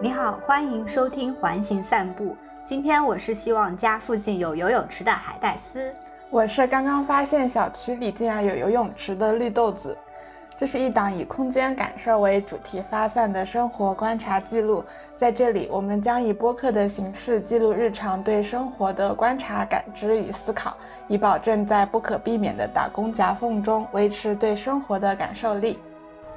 你好，欢迎收听环形散步。今天我是希望家附近有游泳池的海带丝，我是刚刚发现小区里竟然有游泳池的绿豆子。这是一档以空间感受为主题发散的生活观察记录，在这里，我们将以播客的形式记录日常对生活的观察、感知与思考，以保证在不可避免的打工夹缝中维持对生活的感受力。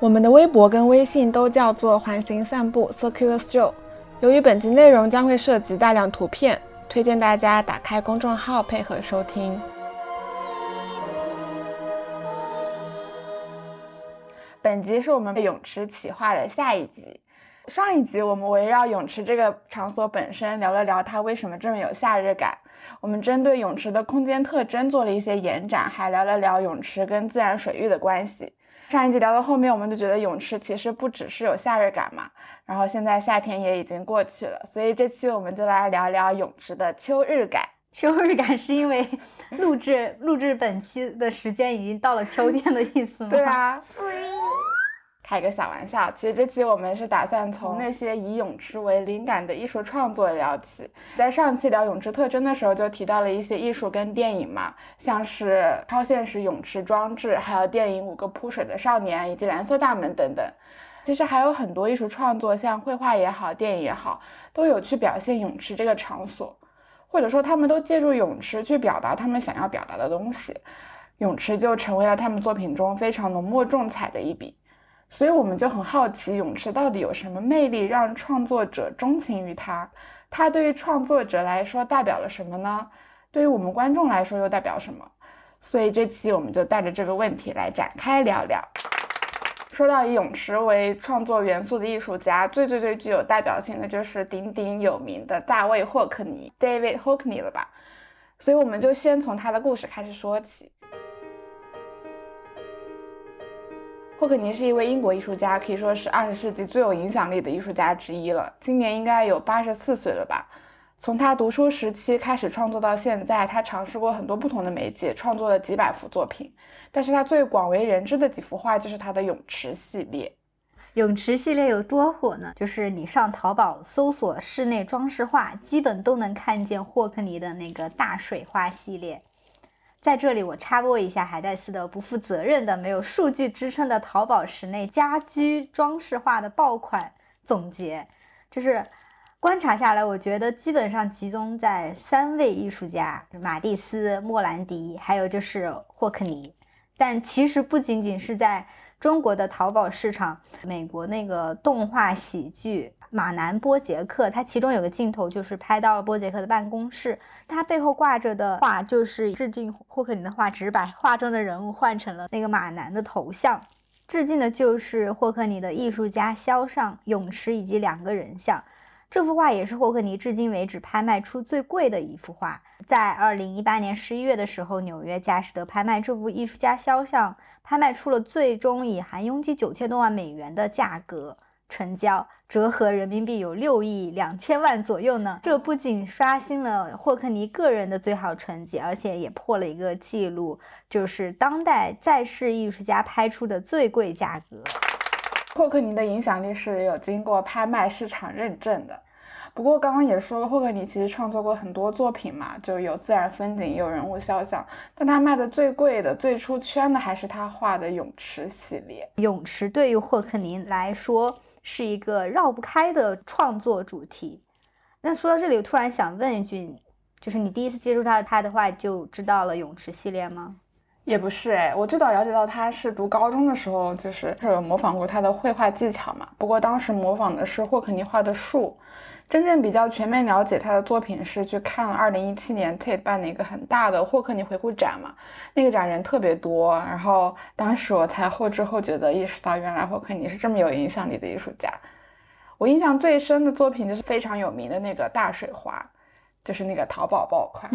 我们的微博跟微信都叫做环形散步 （Circular Stroll）。由于本集内容将会涉及大量图片，推荐大家打开公众号配合收听。本集是我们泳池企划的下一集。上一集我们围绕泳池这个场所本身聊了聊它为什么这么有夏日感。我们针对泳池的空间特征做了一些延展，还聊了聊泳池跟自然水域的关系。上一集聊到后面，我们就觉得泳池其实不只是有夏日感嘛，然后现在夏天也已经过去了，所以这期我们就来聊聊泳池的秋日感。秋日感是因为录制录制本期的时间已经到了秋天的意思吗？对啊。开个小玩笑，其实这期我们是打算从那些以泳池为灵感的艺术创作聊起。在上期聊泳池特征的时候，就提到了一些艺术跟电影嘛，像是超现实泳池装置，还有电影《五个扑水的少年》以及《蓝色大门》等等。其实还有很多艺术创作，像绘画也好，电影也好，都有去表现泳池这个场所，或者说他们都借助泳池去表达他们想要表达的东西，泳池就成为了他们作品中非常浓墨重彩的一笔。所以我们就很好奇，泳池到底有什么魅力让创作者钟情于它？它对于创作者来说代表了什么呢？对于我们观众来说又代表什么？所以这期我们就带着这个问题来展开聊聊。说到以泳池为创作元素的艺术家，最最最具有代表性的就是鼎鼎有名的大卫霍克尼 （David Hockney） 了吧？所以我们就先从他的故事开始说起。霍克尼是一位英国艺术家，可以说是二十世纪最有影响力的艺术家之一了。今年应该有八十四岁了吧？从他读书时期开始创作到现在，他尝试过很多不同的媒介，创作了几百幅作品。但是他最广为人知的几幅画就是他的泳池系列。泳池系列有多火呢？就是你上淘宝搜索室内装饰画，基本都能看见霍克尼的那个大水花系列。在这里，我插播一下海带丝的不负责任的、没有数据支撑的淘宝室内家居装饰画的爆款总结。就是观察下来，我觉得基本上集中在三位艺术家：马蒂斯、莫兰迪，还有就是霍克尼。但其实不仅仅是在中国的淘宝市场，美国那个动画喜剧。马南波杰克，他其中有个镜头就是拍到了波杰克的办公室，他背后挂着的画就是致敬霍克尼的画，只是把画中的人物换成了那个马男的头像，致敬的就是霍克尼的艺术家肖像、泳池以及两个人像。这幅画也是霍克尼至今为止拍卖出最贵的一幅画，在二零一八年十一月的时候，纽约佳士得拍卖这幅艺术家肖像，拍卖出了最终以含佣金九千多万美元的价格。成交折合人民币有六亿两千万左右呢。这不仅刷新了霍克尼个人的最好成绩，而且也破了一个记录，就是当代在世艺术家拍出的最贵价格。霍克尼的影响力是有经过拍卖市场认证的。不过刚刚也说了，霍克尼其实创作过很多作品嘛，就有自然风景，有人物肖像。但他卖的最贵的、最出圈的还是他画的泳池系列。泳池对于霍克尼来说。是一个绕不开的创作主题。那说到这里，我突然想问一句，就是你第一次接触到他的话就知道了泳池系列吗？也不是哎，我最早了解到他是读高中的时候，就是有模仿过他的绘画技巧嘛。不过当时模仿的是霍肯尼画的树。真正比较全面了解他的作品是去看了二零一七年 Tate 办的一个很大的霍克尼回顾展嘛，那个展人特别多，然后当时我才后知后觉的意识到，原来霍克尼是这么有影响力的艺术家。我印象最深的作品就是非常有名的那个大水花，就是那个淘宝爆款，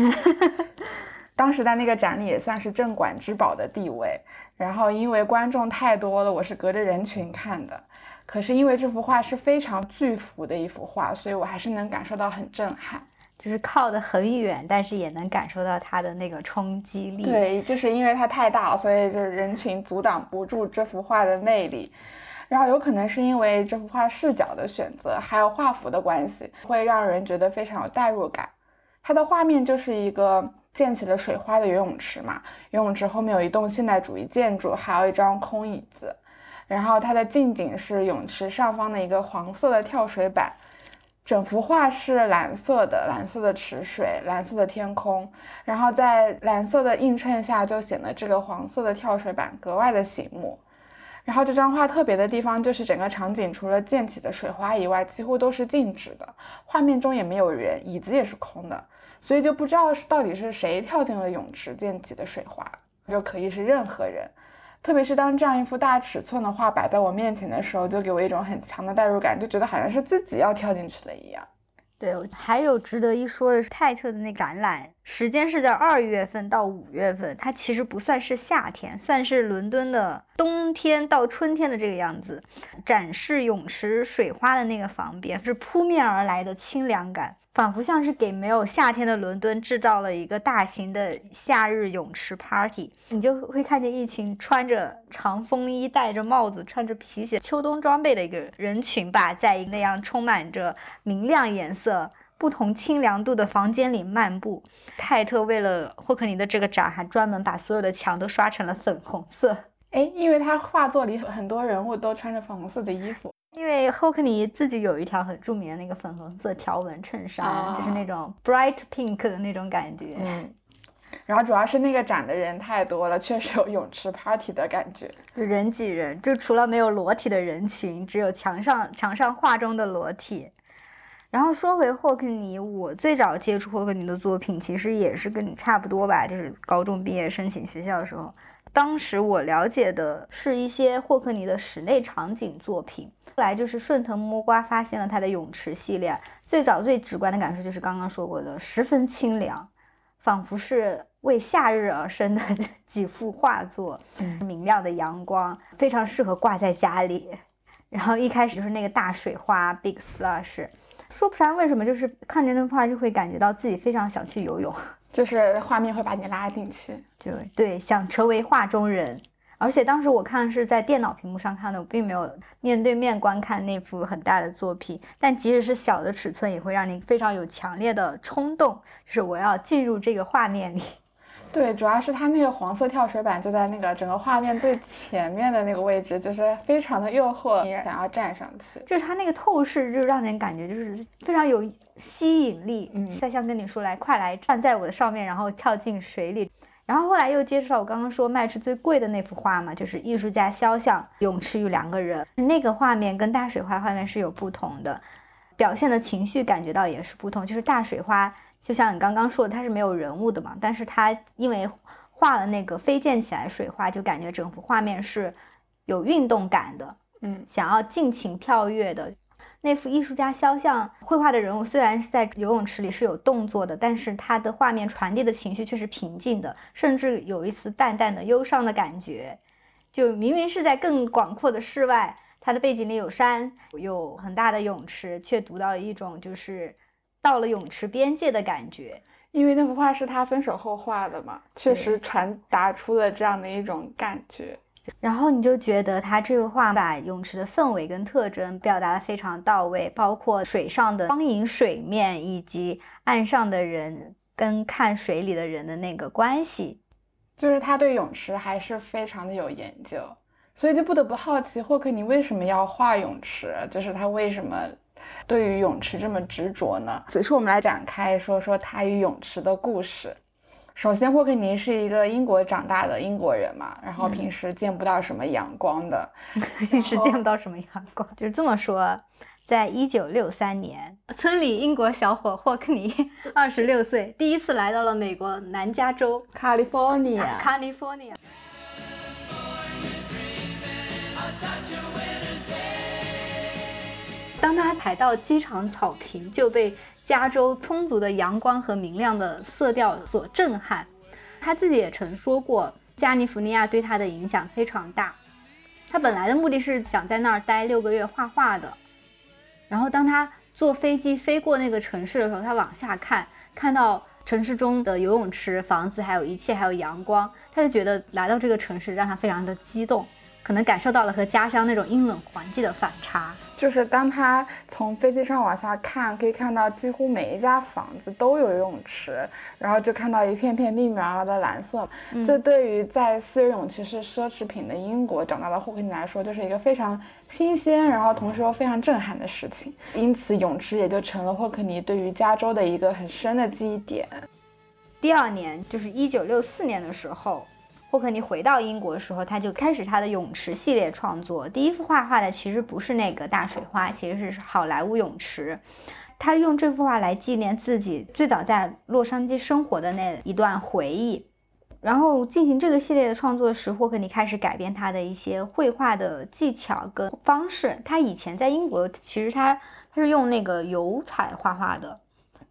当时在那个展里也算是镇馆之宝的地位。然后因为观众太多了，我是隔着人群看的。可是因为这幅画是非常巨幅的一幅画，所以我还是能感受到很震撼，就是靠得很远，但是也能感受到它的那个冲击力。对，就是因为它太大了，所以就是人群阻挡不住这幅画的魅力。然后有可能是因为这幅画视角的选择，还有画幅的关系，会让人觉得非常有代入感。它的画面就是一个溅起了水花的游泳池嘛，游泳池后面有一栋现代主义建筑，还有一张空椅子。然后它的近景是泳池上方的一个黄色的跳水板，整幅画是蓝色的，蓝色的池水，蓝色的天空，然后在蓝色的映衬下，就显得这个黄色的跳水板格外的醒目。然后这张画特别的地方就是整个场景除了溅起的水花以外，几乎都是静止的，画面中也没有人，椅子也是空的，所以就不知道是到底是谁跳进了泳池溅起的水花，就可以是任何人。特别是当这样一幅大尺寸的画摆在我面前的时候，就给我一种很强的代入感，就觉得好像是自己要跳进去了一样。对，还有值得一说的是泰特的那展览，时间是在二月份到五月份，它其实不算是夏天，算是伦敦的冬天到春天的这个样子。展示泳池水花的那个房边是扑面而来的清凉感。仿佛像是给没有夏天的伦敦制造了一个大型的夏日泳池 party，你就会看见一群穿着长风衣、戴着帽子、穿着皮鞋、秋冬装备的一个人群吧，在那样充满着明亮颜色、不同清凉度的房间里漫步。泰特为了霍克尼的这个展，还专门把所有的墙都刷成了粉红色。哎，因为他画作里很多人物都穿着粉红色的衣服。因为霍克尼自己有一条很著名的那个粉红色条纹衬衫，就是那种 bright pink 的那种感觉。嗯，然后主要是那个展的人太多了，确实有泳池 party 的感觉，就人挤人。就除了没有裸体的人群，只有墙上墙上画中的裸体。然后说回霍克尼，我最早接触霍克尼的作品，其实也是跟你差不多吧，就是高中毕业申请学校的时候。当时我了解的是一些霍克尼的室内场景作品。后来就是顺藤摸瓜发现了他的泳池系列，最早最直观的感受就是刚刚说过的，十分清凉，仿佛是为夏日而生的 几幅画作。明亮的阳光非常适合挂在家里。然后一开始就是那个大水花 big splash，说不上为什么，就是看着那幅画就会感觉到自己非常想去游泳，就是画面会把你拉进去，就对，想成为画中人。而且当时我看是在电脑屏幕上看的，我并没有面对面观看那幅很大的作品。但即使是小的尺寸，也会让你非常有强烈的冲动，就是我要进入这个画面里。对，主要是它那个黄色跳水板就在那个整个画面最前面的那个位置，就是非常的诱惑你想要站上去。就是它那个透视，就让人感觉就是非常有吸引力。嗯，再像跟你说来，快来站在我的上面，然后跳进水里。然后后来又接触到我刚刚说卖是最贵的那幅画嘛，就是艺术家肖像泳池与两个人，那个画面跟大水花画面是有不同的，表现的情绪感觉到也是不同。就是大水花，就像你刚刚说的，它是没有人物的嘛，但是它因为画了那个飞溅起来水花，就感觉整幅画面是有运动感的，嗯，想要尽情跳跃的。那幅艺术家肖像绘画的人物虽然是在游泳池里是有动作的，但是他的画面传递的情绪却是平静的，甚至有一丝淡淡的忧伤的感觉。就明明是在更广阔的室外，它的背景里有山，有很大的泳池，却读到一种就是到了泳池边界的感觉。因为那幅画是他分手后画的嘛，确实传达出了这样的一种感觉。然后你就觉得他这个画把泳池的氛围跟特征表达的非常到位，包括水上的光影水面以及岸上的人跟看水里的人的那个关系，就是他对泳池还是非常的有研究，所以就不得不好奇霍克你为什么要画泳池，就是他为什么对于泳池这么执着呢？此处我们来展开说说他与泳池的故事。首先，霍克尼是一个英国长大的英国人嘛，然后平时见不到什么阳光的，平时见不到什么阳光，就是这么说。在一九六三年，村里英国小伙霍克尼 二十六岁，第一次来到了美国南加州，California。当他踩到机场草坪，就被。加州充足的阳光和明亮的色调所震撼，他自己也曾说过，加利福尼亚对他的影响非常大。他本来的目的是想在那儿待六个月画画的，然后当他坐飞机飞过那个城市的时候，他往下看，看到城市中的游泳池、房子，还有一切，还有阳光，他就觉得来到这个城市让他非常的激动。可能感受到了和家乡那种阴冷环境的反差。就是当他从飞机上往下看，可以看到几乎每一家房子都有游泳池，然后就看到一片片密密麻麻的蓝色。这对于在私人泳池是奢侈品的英国长大的霍克尼来说，就是一个非常新鲜，然后同时又非常震撼的事情。因此，泳池也就成了霍克尼对于加州的一个很深的记忆点。第二年，就是一九六四年的时候。霍克尼回到英国的时候，他就开始他的泳池系列创作。第一幅画画的其实不是那个大水花，其实是好莱坞泳池。他用这幅画来纪念自己最早在洛杉矶生活的那一段回忆。然后进行这个系列的创作时，霍克尼开始改变他的一些绘画的技巧跟方式。他以前在英国其实他他是用那个油彩画画的，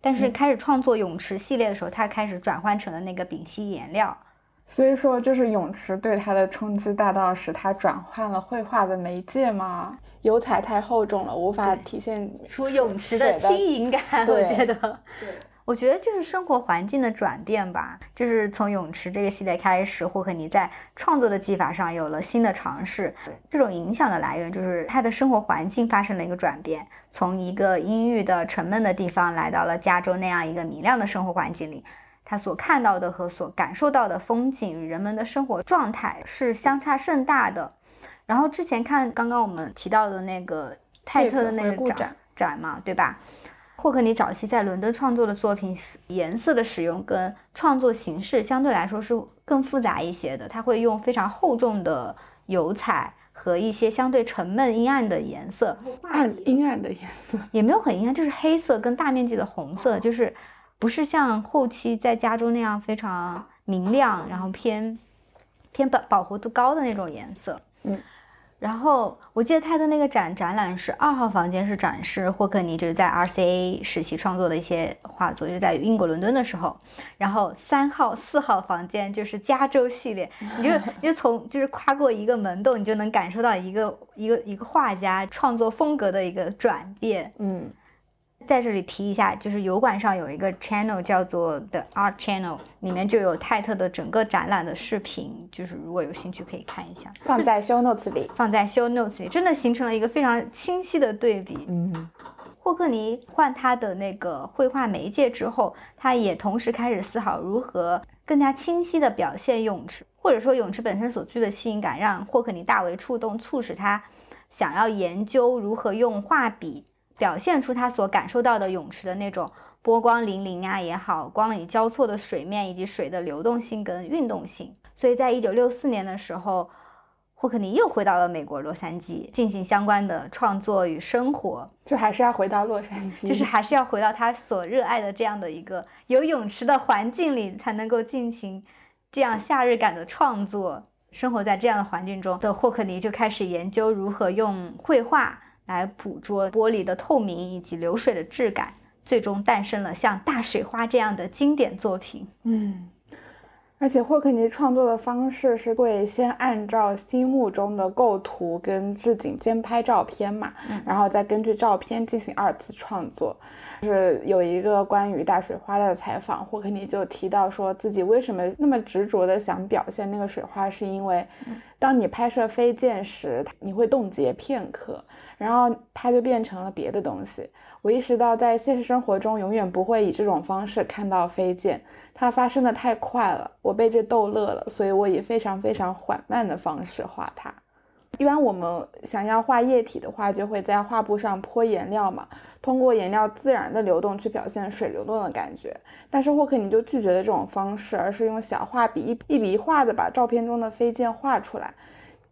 但是开始创作泳池系列的时候，他开始转换成了那个丙烯颜料。所以说，就是泳池对他的冲击大到使他转换了绘画的媒介吗？油彩太厚重了，无法体现出泳池的轻盈感。我觉得，我觉得就是生活环境的转变吧。就是从泳池这个系列开始，霍克尼在创作的技法上有了新的尝试。这种影响的来源就是他的生活环境发生了一个转变，从一个阴郁的沉闷的地方来到了加州那样一个明亮的生活环境里。他所看到的和所感受到的风景与人们的生活状态是相差甚大的。然后之前看刚刚我们提到的那个泰特的那个展展嘛，对吧？霍克尼早期在伦敦创作的作品，颜色的使用跟创作形式相对来说是更复杂一些的。他会用非常厚重的油彩和一些相对沉闷阴暗的颜色，暗阴暗的颜色也没有很阴暗，就是黑色跟大面积的红色，就是。不是像后期在加州那样非常明亮，然后偏偏饱饱和度高的那种颜色。嗯，然后我记得他的那个展展览是二号房间是展示霍克尼就是在 RCA 时期创作的一些画作，就是在英国伦敦的时候。然后三号、四号房间就是加州系列，你就你就从就是跨过一个门洞，你就能感受到一个一个一个画家创作风格的一个转变。嗯。在这里提一下，就是油管上有一个 channel 叫做 The Art Channel，里面就有泰特的整个展览的视频，就是如果有兴趣可以看一下，放在 show notes 里，放在 show notes 里，真的形成了一个非常清晰的对比。嗯，霍克尼换他的那个绘画媒介之后，他也同时开始思考如何更加清晰地表现泳池，或者说泳池本身所具的吸引感，让霍克尼大为触动，促使他想要研究如何用画笔。表现出他所感受到的泳池的那种波光粼粼啊也好，光影交错的水面以及水的流动性跟运动性。所以在一九六四年的时候，霍克尼又回到了美国洛杉矶，进行相关的创作与生活。就还是要回到洛杉矶，就是还是要回到他所热爱的这样的一个有泳池的环境里，才能够进行这样夏日感的创作。生活在这样的环境中的霍克尼就开始研究如何用绘画。来捕捉玻璃的透明以及流水的质感，最终诞生了像大水花这样的经典作品。嗯。而且霍克尼创作的方式是会先按照心目中的构图跟置景先拍照片嘛，然后再根据照片进行二次创作。就是有一个关于大水花的采访，霍克尼就提到说自己为什么那么执着的想表现那个水花，是因为当你拍摄飞剑时，你会冻结片刻，然后它就变成了别的东西。我意识到在现实生活中永远不会以这种方式看到飞剑。它发生的太快了，我被这逗乐了，所以我以非常非常缓慢的方式画它。一般我们想要画液体的话，就会在画布上泼颜料嘛，通过颜料自然的流动去表现水流动的感觉。但是霍克尼就拒绝了这种方式，而是用小画笔一一笔一画的把照片中的飞溅画出来，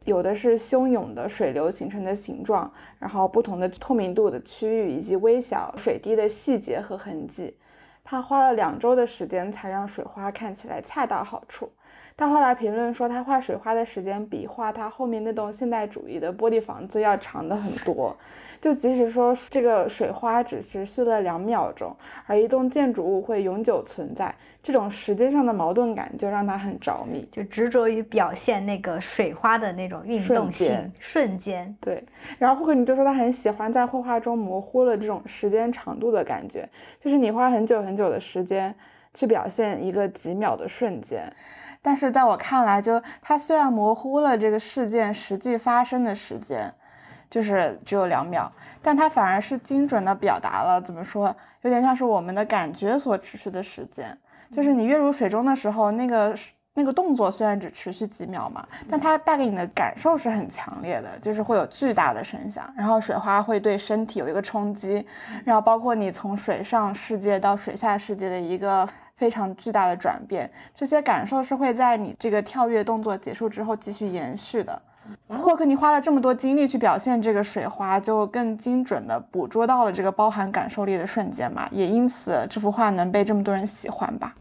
有的是汹涌的水流形成的形状，然后不同的透明度的区域以及微小水滴的细节和痕迹。他花了两周的时间才让水花看起来恰到好处。他后来评论说，他画水花的时间比画他后面那栋现代主义的玻璃房子要长的很多。就即使说这个水花只持续了两秒钟，而一栋建筑物会永久存在，这种时间上的矛盾感就让他很着迷，就执着于表现那个水花的那种运动性瞬间。对，然后霍克尼就说他很喜欢在绘画中模糊了这种时间长度的感觉，就是你花很久很久的时间。去表现一个几秒的瞬间。但是在我看来，就它虽然模糊了这个事件实际发生的时间，就是只有两秒，但它反而是精准的表达了怎么说，有点像是我们的感觉所持续的时间。就是你跃入水中的时候，那个那个动作虽然只持续几秒嘛，但它带给你的感受是很强烈的，就是会有巨大的声响，然后水花会对身体有一个冲击，然后包括你从水上世界到水下世界的一个。非常巨大的转变，这些感受是会在你这个跳跃动作结束之后继续延续的。霍克尼花了这么多精力去表现这个水花，就更精准的捕捉到了这个包含感受力的瞬间嘛，也因此这幅画能被这么多人喜欢吧。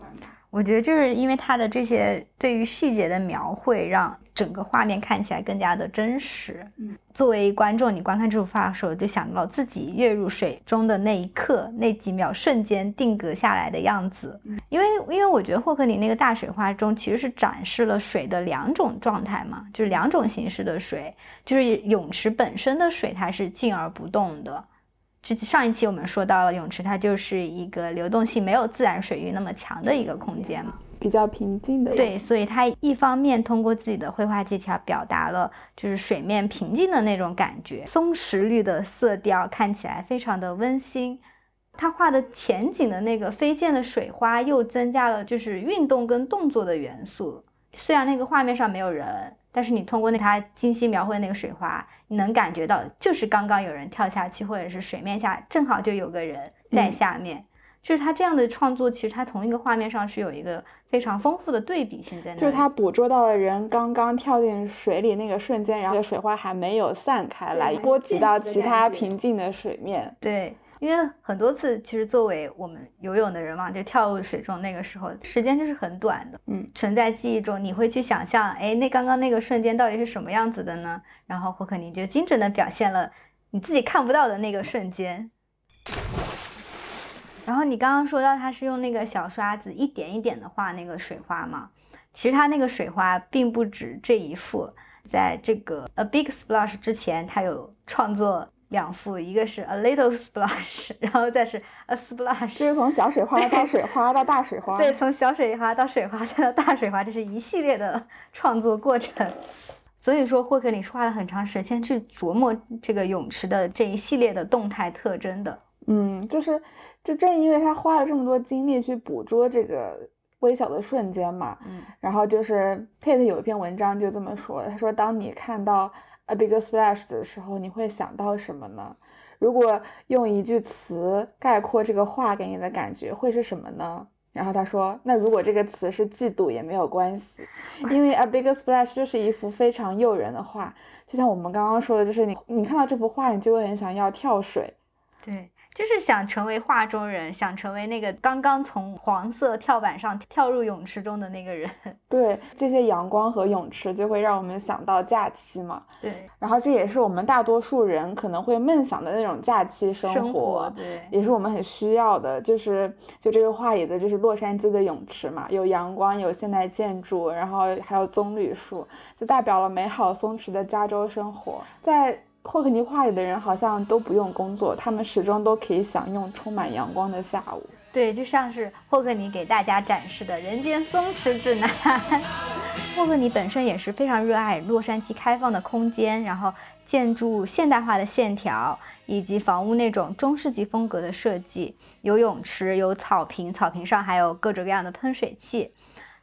我觉得就是因为他的这些对于细节的描绘，让整个画面看起来更加的真实。嗯，作为观众，你观看这幅画的时候，就想到自己跃入水中的那一刻，那几秒瞬间定格下来的样子。因为，因为我觉得霍克尼那个大水花中其实是展示了水的两种状态嘛，就是两种形式的水，就是泳池本身的水它是静而不动的。就上一期我们说到了泳池，它就是一个流动性没有自然水域那么强的一个空间嘛，比较平静的。对，所以它一方面通过自己的绘画技巧表达了就是水面平静的那种感觉，松石绿的色调看起来非常的温馨。他画的前景的那个飞溅的水花又增加了就是运动跟动作的元素，虽然那个画面上没有人。但是你通过那他精心描绘那个水花，你能感觉到就是刚刚有人跳下去，或者是水面下正好就有个人在下面。就是他这样的创作，其实他同一个画面上是有一个非常丰富的对比性在那。就是他捕捉到了人刚刚跳进水里那个瞬间，然后水花还没有散开来，波及到其他平静的水面。对。因为很多次，其实作为我们游泳的人嘛，就跳入水中那个时候，时间就是很短的。嗯，存在记忆中，你会去想象，哎，那刚刚那个瞬间到底是什么样子的呢？然后霍克尼就精准的表现了你自己看不到的那个瞬间。然后你刚刚说到他是用那个小刷子一点一点的画那个水花嘛？其实他那个水花并不止这一幅，在这个 A Big Splash 之前，他有创作。两幅，一个是 a little splash，然后再是 a splash，就是从小水花到水花到大水花。对，从小水花到水花再到大水花，这是一系列的创作过程。所以说，霍克里是花了很长时间去琢磨这个泳池的这一系列的动态特征的。嗯，就是，就正因为他花了这么多精力去捕捉这个微小的瞬间嘛。嗯。然后就是 Kate 有一篇文章就这么说，他说，当你看到。A big splash 的时候，你会想到什么呢？如果用一句词概括这个画给你的感觉，会是什么呢？然后他说，那如果这个词是嫉妒也没有关系，因为 A big splash 就是一幅非常诱人的画，就像我们刚刚说的，就是你你看到这幅画，你就会很想要跳水。对。就是想成为画中人，想成为那个刚刚从黄色跳板上跳入泳池中的那个人。对，这些阳光和泳池就会让我们想到假期嘛。对，然后这也是我们大多数人可能会梦想的那种假期生活。对，也是我们很需要的。就是就这个画里的，就是洛杉矶的泳池嘛，有阳光，有现代建筑，然后还有棕榈树，就代表了美好松弛的加州生活。在霍克尼画里的人好像都不用工作，他们始终都可以享用充满阳光的下午。对，就像是霍克尼给大家展示的人间松弛指南。霍克尼本身也是非常热爱洛杉矶开放的空间，然后建筑现代化的线条，以及房屋那种中世纪风格的设计。有泳池，有草坪，草坪上还有各种各样的喷水器。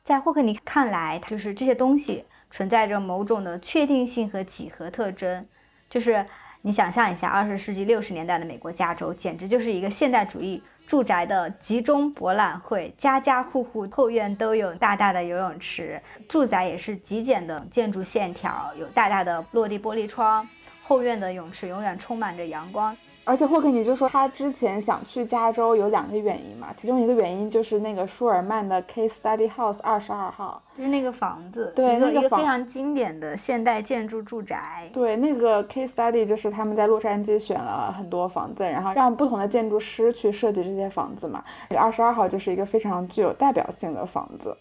在霍克尼看来，就是这些东西存在着某种的确定性和几何特征。就是你想象一下，二十世纪六十年代的美国加州，简直就是一个现代主义住宅的集中博览会，家家户户后院都有大大的游泳池，住宅也是极简的建筑线条，有大大的落地玻璃窗，后院的泳池永远充满着阳光。而且霍克尼就说，他之前想去加州有两个原因嘛，其中一个原因就是那个舒尔曼的 K Study House 二十二号，就是那个房子，对，那个非常经典的现代建筑住宅。对，那个 K Study 就是他们在洛杉矶选了很多房子，然后让不同的建筑师去设计这些房子嘛。这个二十二号就是一个非常具有代表性的房子。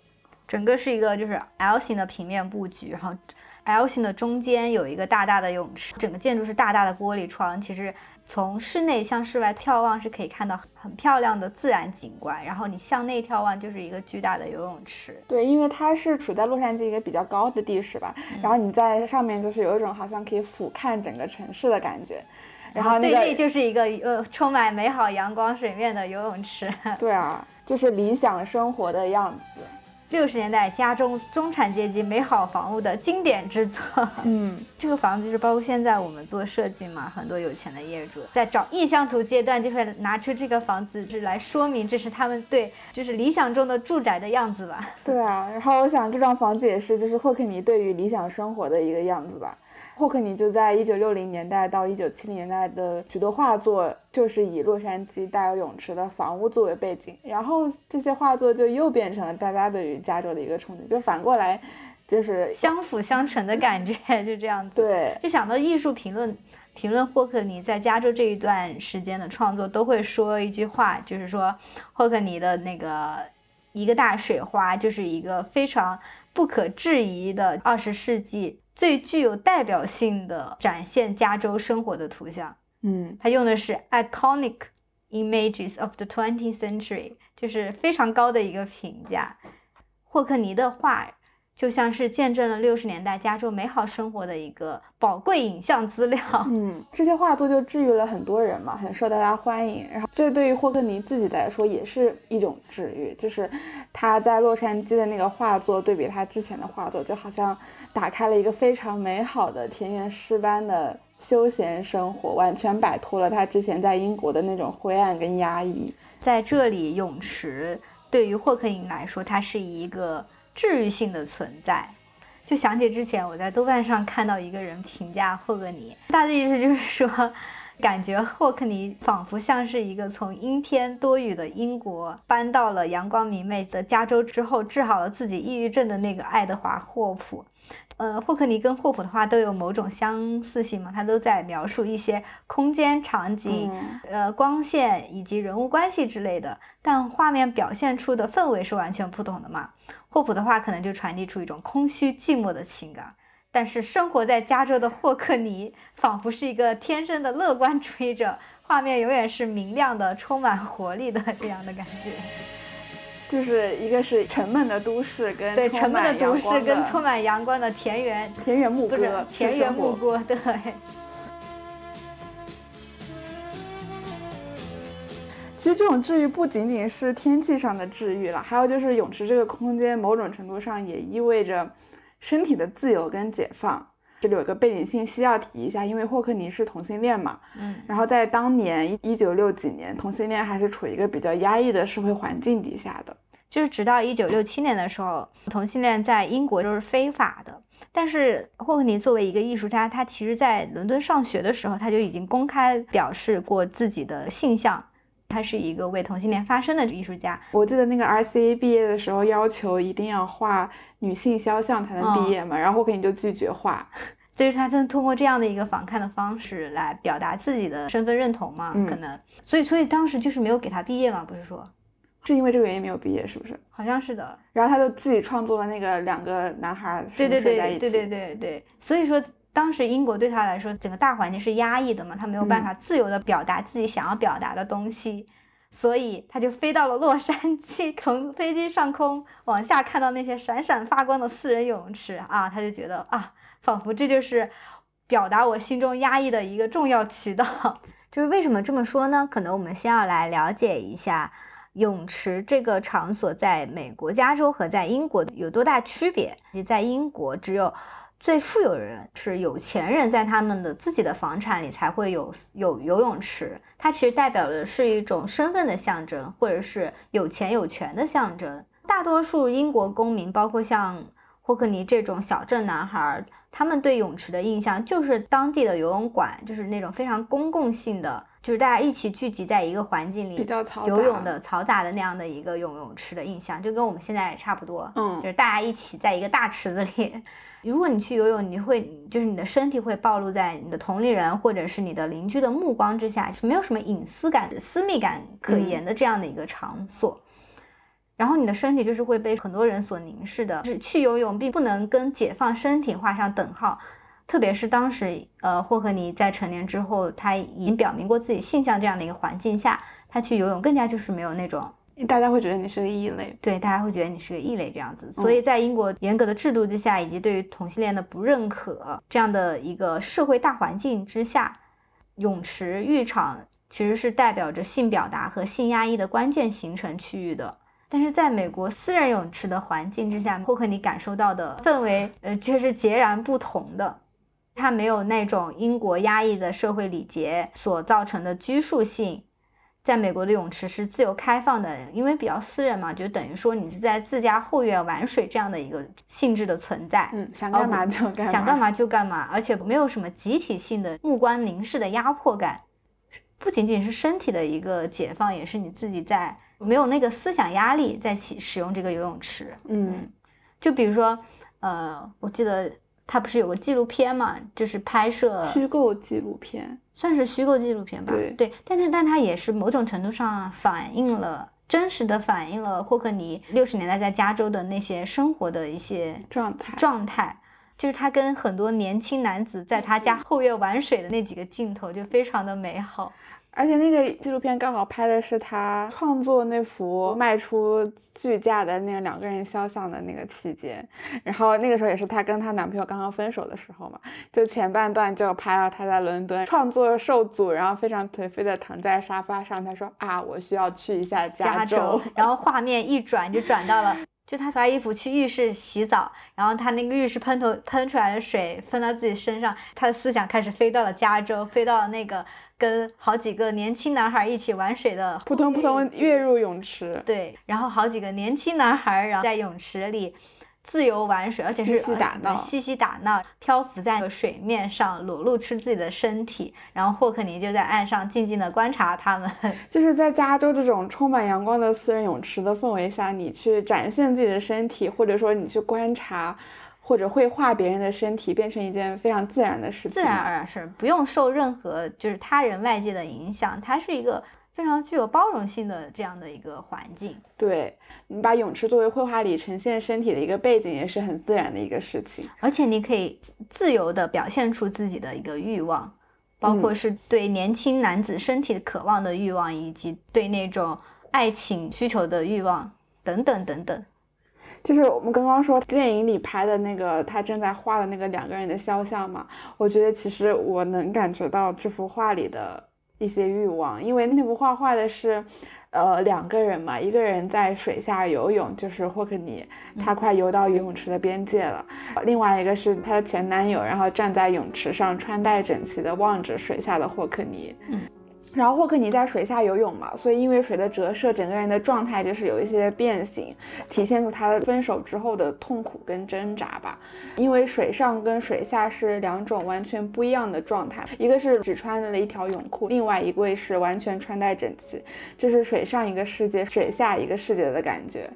整个是一个就是 L 型的平面布局，然后 L 型的中间有一个大大的泳池，整个建筑是大大的玻璃窗，其实。从室内向室外眺望是可以看到很漂亮的自然景观，然后你向内眺望就是一个巨大的游泳池。对，因为它是处在洛杉矶一个比较高的地势吧，然后你在上面就是有一种好像可以俯瞰整个城市的感觉。然后对内就是一个呃充满美好阳光水面的游泳池。对啊，就是理想生活的样子。六十年代家中中产阶级美好房屋的经典之作。嗯，这个房子就是包括现在我们做设计嘛，很多有钱的业主在找意向图阶段就会拿出这个房子，是来说明这是他们对就是理想中的住宅的样子吧。对啊，然后我想这幢房子也是就是霍克尼对于理想生活的一个样子吧。霍克尼就在一九六零年代到一九七零年代的许多画作，就是以洛杉矶带有泳池的房屋作为背景，然后这些画作就又变成了大家对于加州的一个憧憬，就反过来，就是相辅相成的感觉，就这样子。对，就想到艺术评论评论霍克尼在加州这一段时间的创作，都会说一句话，就是说霍克尼的那个一个大水花，就是一个非常不可置疑的二十世纪。最具有代表性的展现加州生活的图像，嗯，他用的是 iconic images of the twentieth century，就是非常高的一个评价。霍克尼的画。就像是见证了六十年代加州美好生活的一个宝贵影像资料。嗯，这些画作就治愈了很多人嘛，很受大家欢迎。然后这对于霍克尼自己来说也是一种治愈，就是他在洛杉矶的那个画作对比他之前的画作，就好像打开了一个非常美好的田园诗般的休闲生活，完全摆脱了他之前在英国的那种灰暗跟压抑。在这里，泳池对于霍克尼来说，它是一个。治愈性的存在，就想起之前我在豆瓣上看到一个人评价霍格尼，大的意思就是说，感觉霍克尼仿佛像是一个从阴天多雨的英国搬到了阳光明媚的加州之后，治好了自己抑郁症的那个爱德华霍普。呃，霍克尼跟霍普的话都有某种相似性嘛，他都在描述一些空间场景、呃光线以及人物关系之类的，但画面表现出的氛围是完全不同的嘛。霍普的话可能就传递出一种空虚寂寞的情感，但是生活在加州的霍克尼仿佛是一个天生的乐观主义者，画面永远是明亮的、充满活力的这样的感觉。就是一个是沉闷的都市，跟对沉闷的都市跟充满阳光的田园田园牧歌，田园牧歌对。其实这种治愈不仅仅是天气上的治愈了，还有就是泳池这个空间，某种程度上也意味着身体的自由跟解放。这里有个背景信息要提一下，因为霍克尼是同性恋嘛，嗯，然后在当年一九六几年，同性恋还是处于一个比较压抑的社会环境底下的，就是直到一九六七年的时候，同性恋在英国都是非法的。但是霍克尼作为一个艺术家，他其实在伦敦上学的时候，他就已经公开表示过自己的性向。他是一个为同性恋发声的艺术家。我记得那个 RCA 毕业的时候，要求一定要画女性肖像才能毕业嘛，然后我肯定就拒绝画。所以他正通过这样的一个访看的方式来表达自己的身份认同嘛，可能。所以，所以当时就是没有给他毕业嘛，不是说？是因为这个原因没有毕业，是不是？好像是的。然后他就自己创作了那个两个男孩对对对对对对对。所以说。当时英国对他来说，整个大环境是压抑的嘛，他没有办法自由的表达自己想要表达的东西，所以他就飞到了洛杉矶，从飞机上空往下看到那些闪闪发光的私人泳池啊，他就觉得啊，仿佛这就是表达我心中压抑的一个重要渠道。就是为什么这么说呢？可能我们先要来了解一下泳池这个场所在美国加州和在英国有多大区别。在英国只有。最富有的人是有钱人，在他们的自己的房产里才会有有游泳池。它其实代表的是一种身份的象征，或者是有钱有权的象征。大多数英国公民，包括像霍克尼这种小镇男孩，他们对泳池的印象就是当地的游泳馆，就是那种非常公共性的，就是大家一起聚集在一个环境里比较嘈游泳的嘈杂的那样的一个游泳池的印象，就跟我们现在差不多。嗯，就是大家一起在一个大池子里。如果你去游泳，你会就是你的身体会暴露在你的同龄人或者是你的邻居的目光之下，是没有什么隐私感、私密感可言的这样的一个场所。然后你的身体就是会被很多人所凝视的。是去游泳并不能跟解放身体画上等号，特别是当时，呃，霍克尼在成年之后，他已经表明过自己性向这样的一个环境下，他去游泳更加就是没有那种。大家会觉得你是个异类，对，大家会觉得你是个异类这样子。所以在英国严格的制度之下，以及对于同性恋的不认可这样的一个社会大环境之下，泳池、浴场其实是代表着性表达和性压抑的关键形成区域的。但是在美国私人泳池的环境之下，霍克你感受到的氛围，呃，却是截然不同的。它没有那种英国压抑的社会礼节所造成的拘束性。在美国的泳池是自由开放的，因为比较私人嘛，就等于说你是在自家后院玩水这样的一个性质的存在。嗯，想干嘛就干嘛，想干嘛就干嘛，而且没有什么集体性的目光凝视的压迫感，不仅仅是身体的一个解放，也是你自己在没有那个思想压力在使使用这个游泳池。嗯，就比如说，呃，我记得他不是有个纪录片嘛，就是拍摄虚构纪录片。算是虚构纪录片吧，对，但是但它也是某种程度上反映了真实的反映了霍克尼六十年代在加州的那些生活的一些状态状态，就是他跟很多年轻男子在他家后院玩水的那几个镜头就非常的美好。而且那个纪录片刚好拍的是他创作那幅卖出巨价的那个两个人肖像的那个期间，然后那个时候也是她跟她男朋友刚刚分手的时候嘛，就前半段就拍到她在伦敦创作受阻，然后非常颓废的躺在沙发上，她说啊，我需要去一下加州，然后画面一转就转到了。就他穿衣服去浴室洗澡，然后他那个浴室喷头喷出来的水喷到自己身上，他的思想开始飞到了加州，飞到了那个跟好几个年轻男孩一起玩水的扑通扑通跃入泳池。对，然后好几个年轻男孩然后在泳池里。自由玩水，而且是嬉戏打闹，嬉戏打闹，漂浮在水面上，裸露出自己的身体。然后霍克尼就在岸上静静地观察他们。就是在加州这种充满阳光的私人泳池的氛围下，你去展现自己的身体，或者说你去观察或者绘画别人的身体，变成一件非常自然的事情。自然而然是不用受任何就是他人外界的影响，它是一个。非常具有包容性的这样的一个环境，对你把泳池作为绘画里呈现身体的一个背景，也是很自然的一个事情。而且你可以自由的表现出自己的一个欲望，包括是对年轻男子身体的渴望的欲望，以及对那种爱情需求的欲望等等等等。就是我们刚刚说电影里拍的那个他正在画的那个两个人的肖像嘛，我觉得其实我能感觉到这幅画里的。一些欲望，因为那幅画画的是，呃，两个人嘛，一个人在水下游泳，就是霍克尼，他快游到游泳池的边界了；另外一个是他的前男友，然后站在泳池上，穿戴整齐的望着水下的霍克尼。嗯。然后霍克尼在水下游泳嘛，所以因为水的折射，整个人的状态就是有一些变形，体现出他的分手之后的痛苦跟挣扎吧。因为水上跟水下是两种完全不一样的状态，一个是只穿了一条泳裤，另外一位是完全穿戴整齐，这是水上一个世界，水下一个世界的感觉。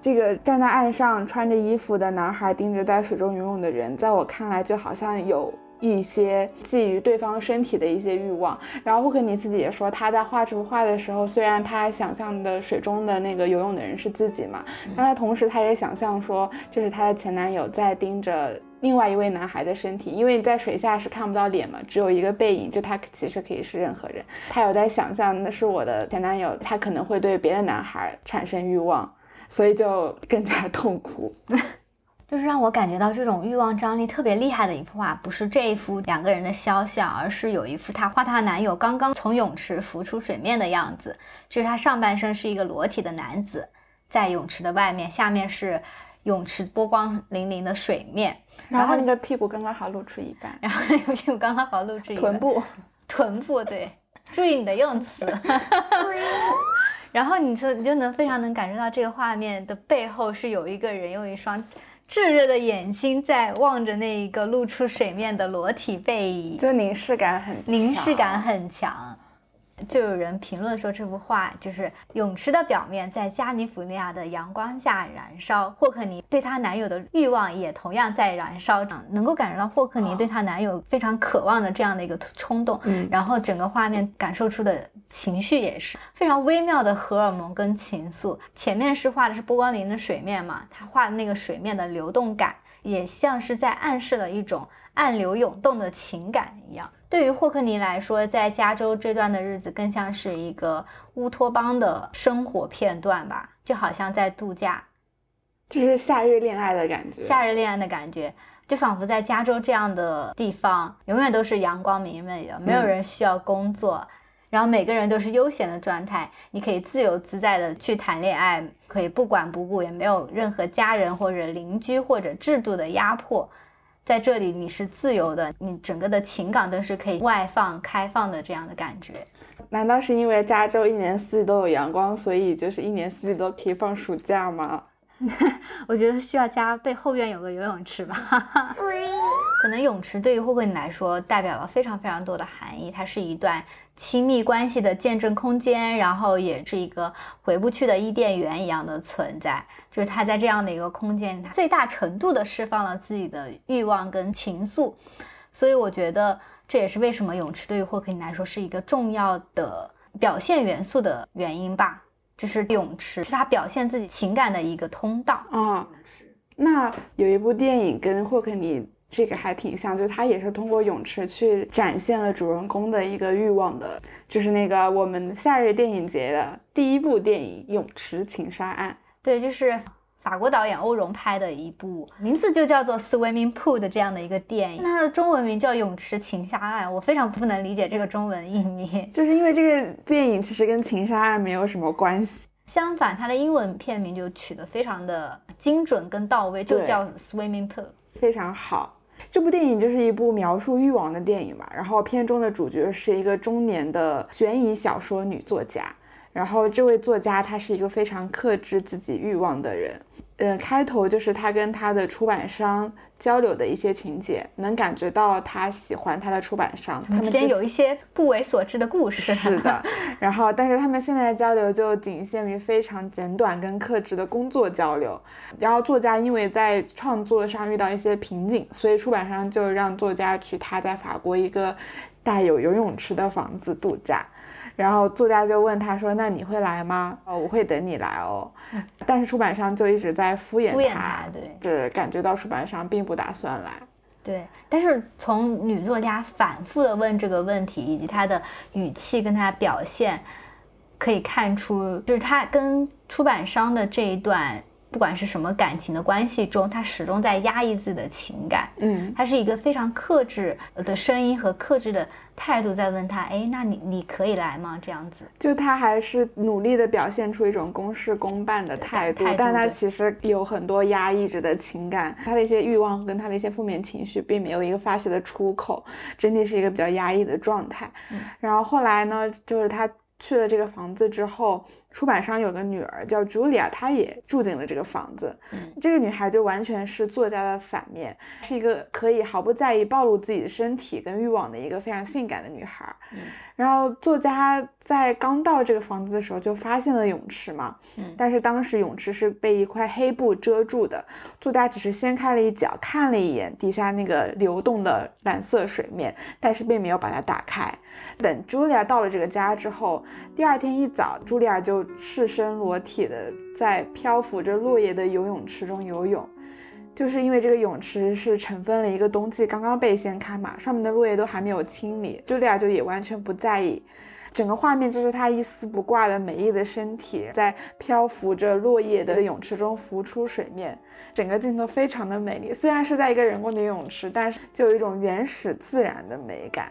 这个站在岸上穿着衣服的男孩盯着在水中游泳的人，在我看来就好像有。一些觊觎对方身体的一些欲望，然后霍克尼自己也说，他在画这幅画的时候，虽然他想象的水中的那个游泳的人是自己嘛，但他同时他也想象说，这是他的前男友在盯着另外一位男孩的身体，因为在水下是看不到脸嘛，只有一个背影，就他其实可以是任何人。他有在想象那是我的前男友，他可能会对别的男孩产生欲望，所以就更加痛苦。就是让我感觉到这种欲望张力特别厉害的一幅画，不是这一幅两个人的肖像，而是有一幅她画她男友刚刚从泳池浮出水面的样子。就是他上半身是一个裸体的男子，在泳池的外面，下面是泳池波光粼粼的水面，然后那个屁股刚刚好露出一半，然后那个屁股刚刚好露出一半，臀部，臀部，对，注意你的用词。然后你就你就能非常能感受到这个画面的背后是有一个人用一双。炙热的眼睛在望着那一个露出水面的裸体背影，就凝视感很凝视感很强。就有人评论说这幅画就是泳池的表面在加利福尼亚的阳光下燃烧，霍克尼对她男友的欲望也同样在燃烧，能够感受到霍克尼对她男友非常渴望的这样的一个冲动，嗯然后整个画面感受出的情绪也是非常微妙的荷尔蒙跟情愫。前面是画的是波光粼粼的水面嘛，他画的那个水面的流动感，也像是在暗示了一种暗流涌动的情感一样。对于霍克尼来说，在加州这段的日子更像是一个乌托邦的生活片段吧，就好像在度假，就是夏日恋爱的感觉。夏日恋爱的感觉，就仿佛在加州这样的地方，永远都是阳光明媚的，没有人需要工作，然后每个人都是悠闲的状态，你可以自由自在的去谈恋爱，可以不管不顾，也没有任何家人或者邻居或者制度的压迫。在这里你是自由的，你整个的情感都是可以外放、开放的这样的感觉。难道是因为加州一年四季都有阳光，所以就是一年四季都可以放暑假吗？我觉得需要加背后院有个游泳池吧。可能泳池对于慧慧你来说代表了非常非常多的含义，它是一段亲密关系的见证空间，然后也是一个回不去的伊甸园一样的存在。就是他在这样的一个空间，他最大程度的释放了自己的欲望跟情愫，所以我觉得这也是为什么泳池对于霍克尼来说是一个重要的表现元素的原因吧。就是泳池是他表现自己情感的一个通道。啊、那有一部电影跟霍克尼这个还挺像，就是他也是通过泳池去展现了主人公的一个欲望的，就是那个我们夏日电影节的第一部电影《泳池情杀案》。对，就是法国导演欧荣拍的一部，名字就叫做《Swimming Pool》的这样的一个电影，它的中文名叫《泳池情杀案》，我非常不能理解这个中文译名。就是因为这个电影其实跟情杀案没有什么关系。相反，它的英文片名就取得非常的精准跟到位，就叫《Swimming Pool》。非常好。这部电影就是一部描述欲望的电影吧，然后片中的主角是一个中年的悬疑小说女作家，然后这位作家他是一个非常克制自己欲望的人。嗯，开头就是他跟他的出版商交流的一些情节，能感觉到他喜欢他的出版商，他们之之间有一些不为所知的故事。是的，然后但是他们现在的交流就仅限于非常简短跟克制的工作交流。然后作家因为在创作上遇到一些瓶颈，所以出版商就让作家去他在法国一个带有游泳池的房子度假。然后作家就问他说：“那你会来吗？”哦，我会等你来哦。但是出版商就一直在敷衍敷衍他，对就是感觉到出版商并不打算来。对。但是从女作家反复的问这个问题，以及她的语气跟她表现，可以看出，就是她跟出版商的这一段，不管是什么感情的关系中，他始终在压抑自己的情感。嗯，他是一个非常克制的声音和克制的态度在问他，哎，那你你可以来吗？这样子。就他还是努力的表现出一种公事公办的态度，态度但他其实有很多压抑着的情感，他的一些欲望跟他的一些负面情绪并没有一个发泄的出口，整体是一个比较压抑的状态。然后后来呢，就是他去了这个房子之后，出版商有个女儿叫 Julia，她也住进了这个房子。这个女孩就完全是作家的反面，是一个可以毫不在意暴露自己的身体跟欲望的一个非常性感的女孩。然后作家在刚到这个房子的时候就发现了泳池嘛，嗯但是当时泳池是被一块黑布遮住的，作家只是掀开了一角，看了一眼底下那个流动的蓝色水面，但是并没有把它打开。等茱莉亚到了这个家之后，第二天一早，茱莉亚就赤身裸体的在漂浮着落叶的游泳池中游泳。就是因为这个泳池是尘封了一个冬季刚刚被掀开嘛，上面的落叶都还没有清理，茱莉亚就也完全不在意。整个画面就是她一丝不挂的美丽的身体在漂浮着落叶的泳池中浮出水面，整个镜头非常的美丽。虽然是在一个人工的游泳池，但是就有一种原始自然的美感。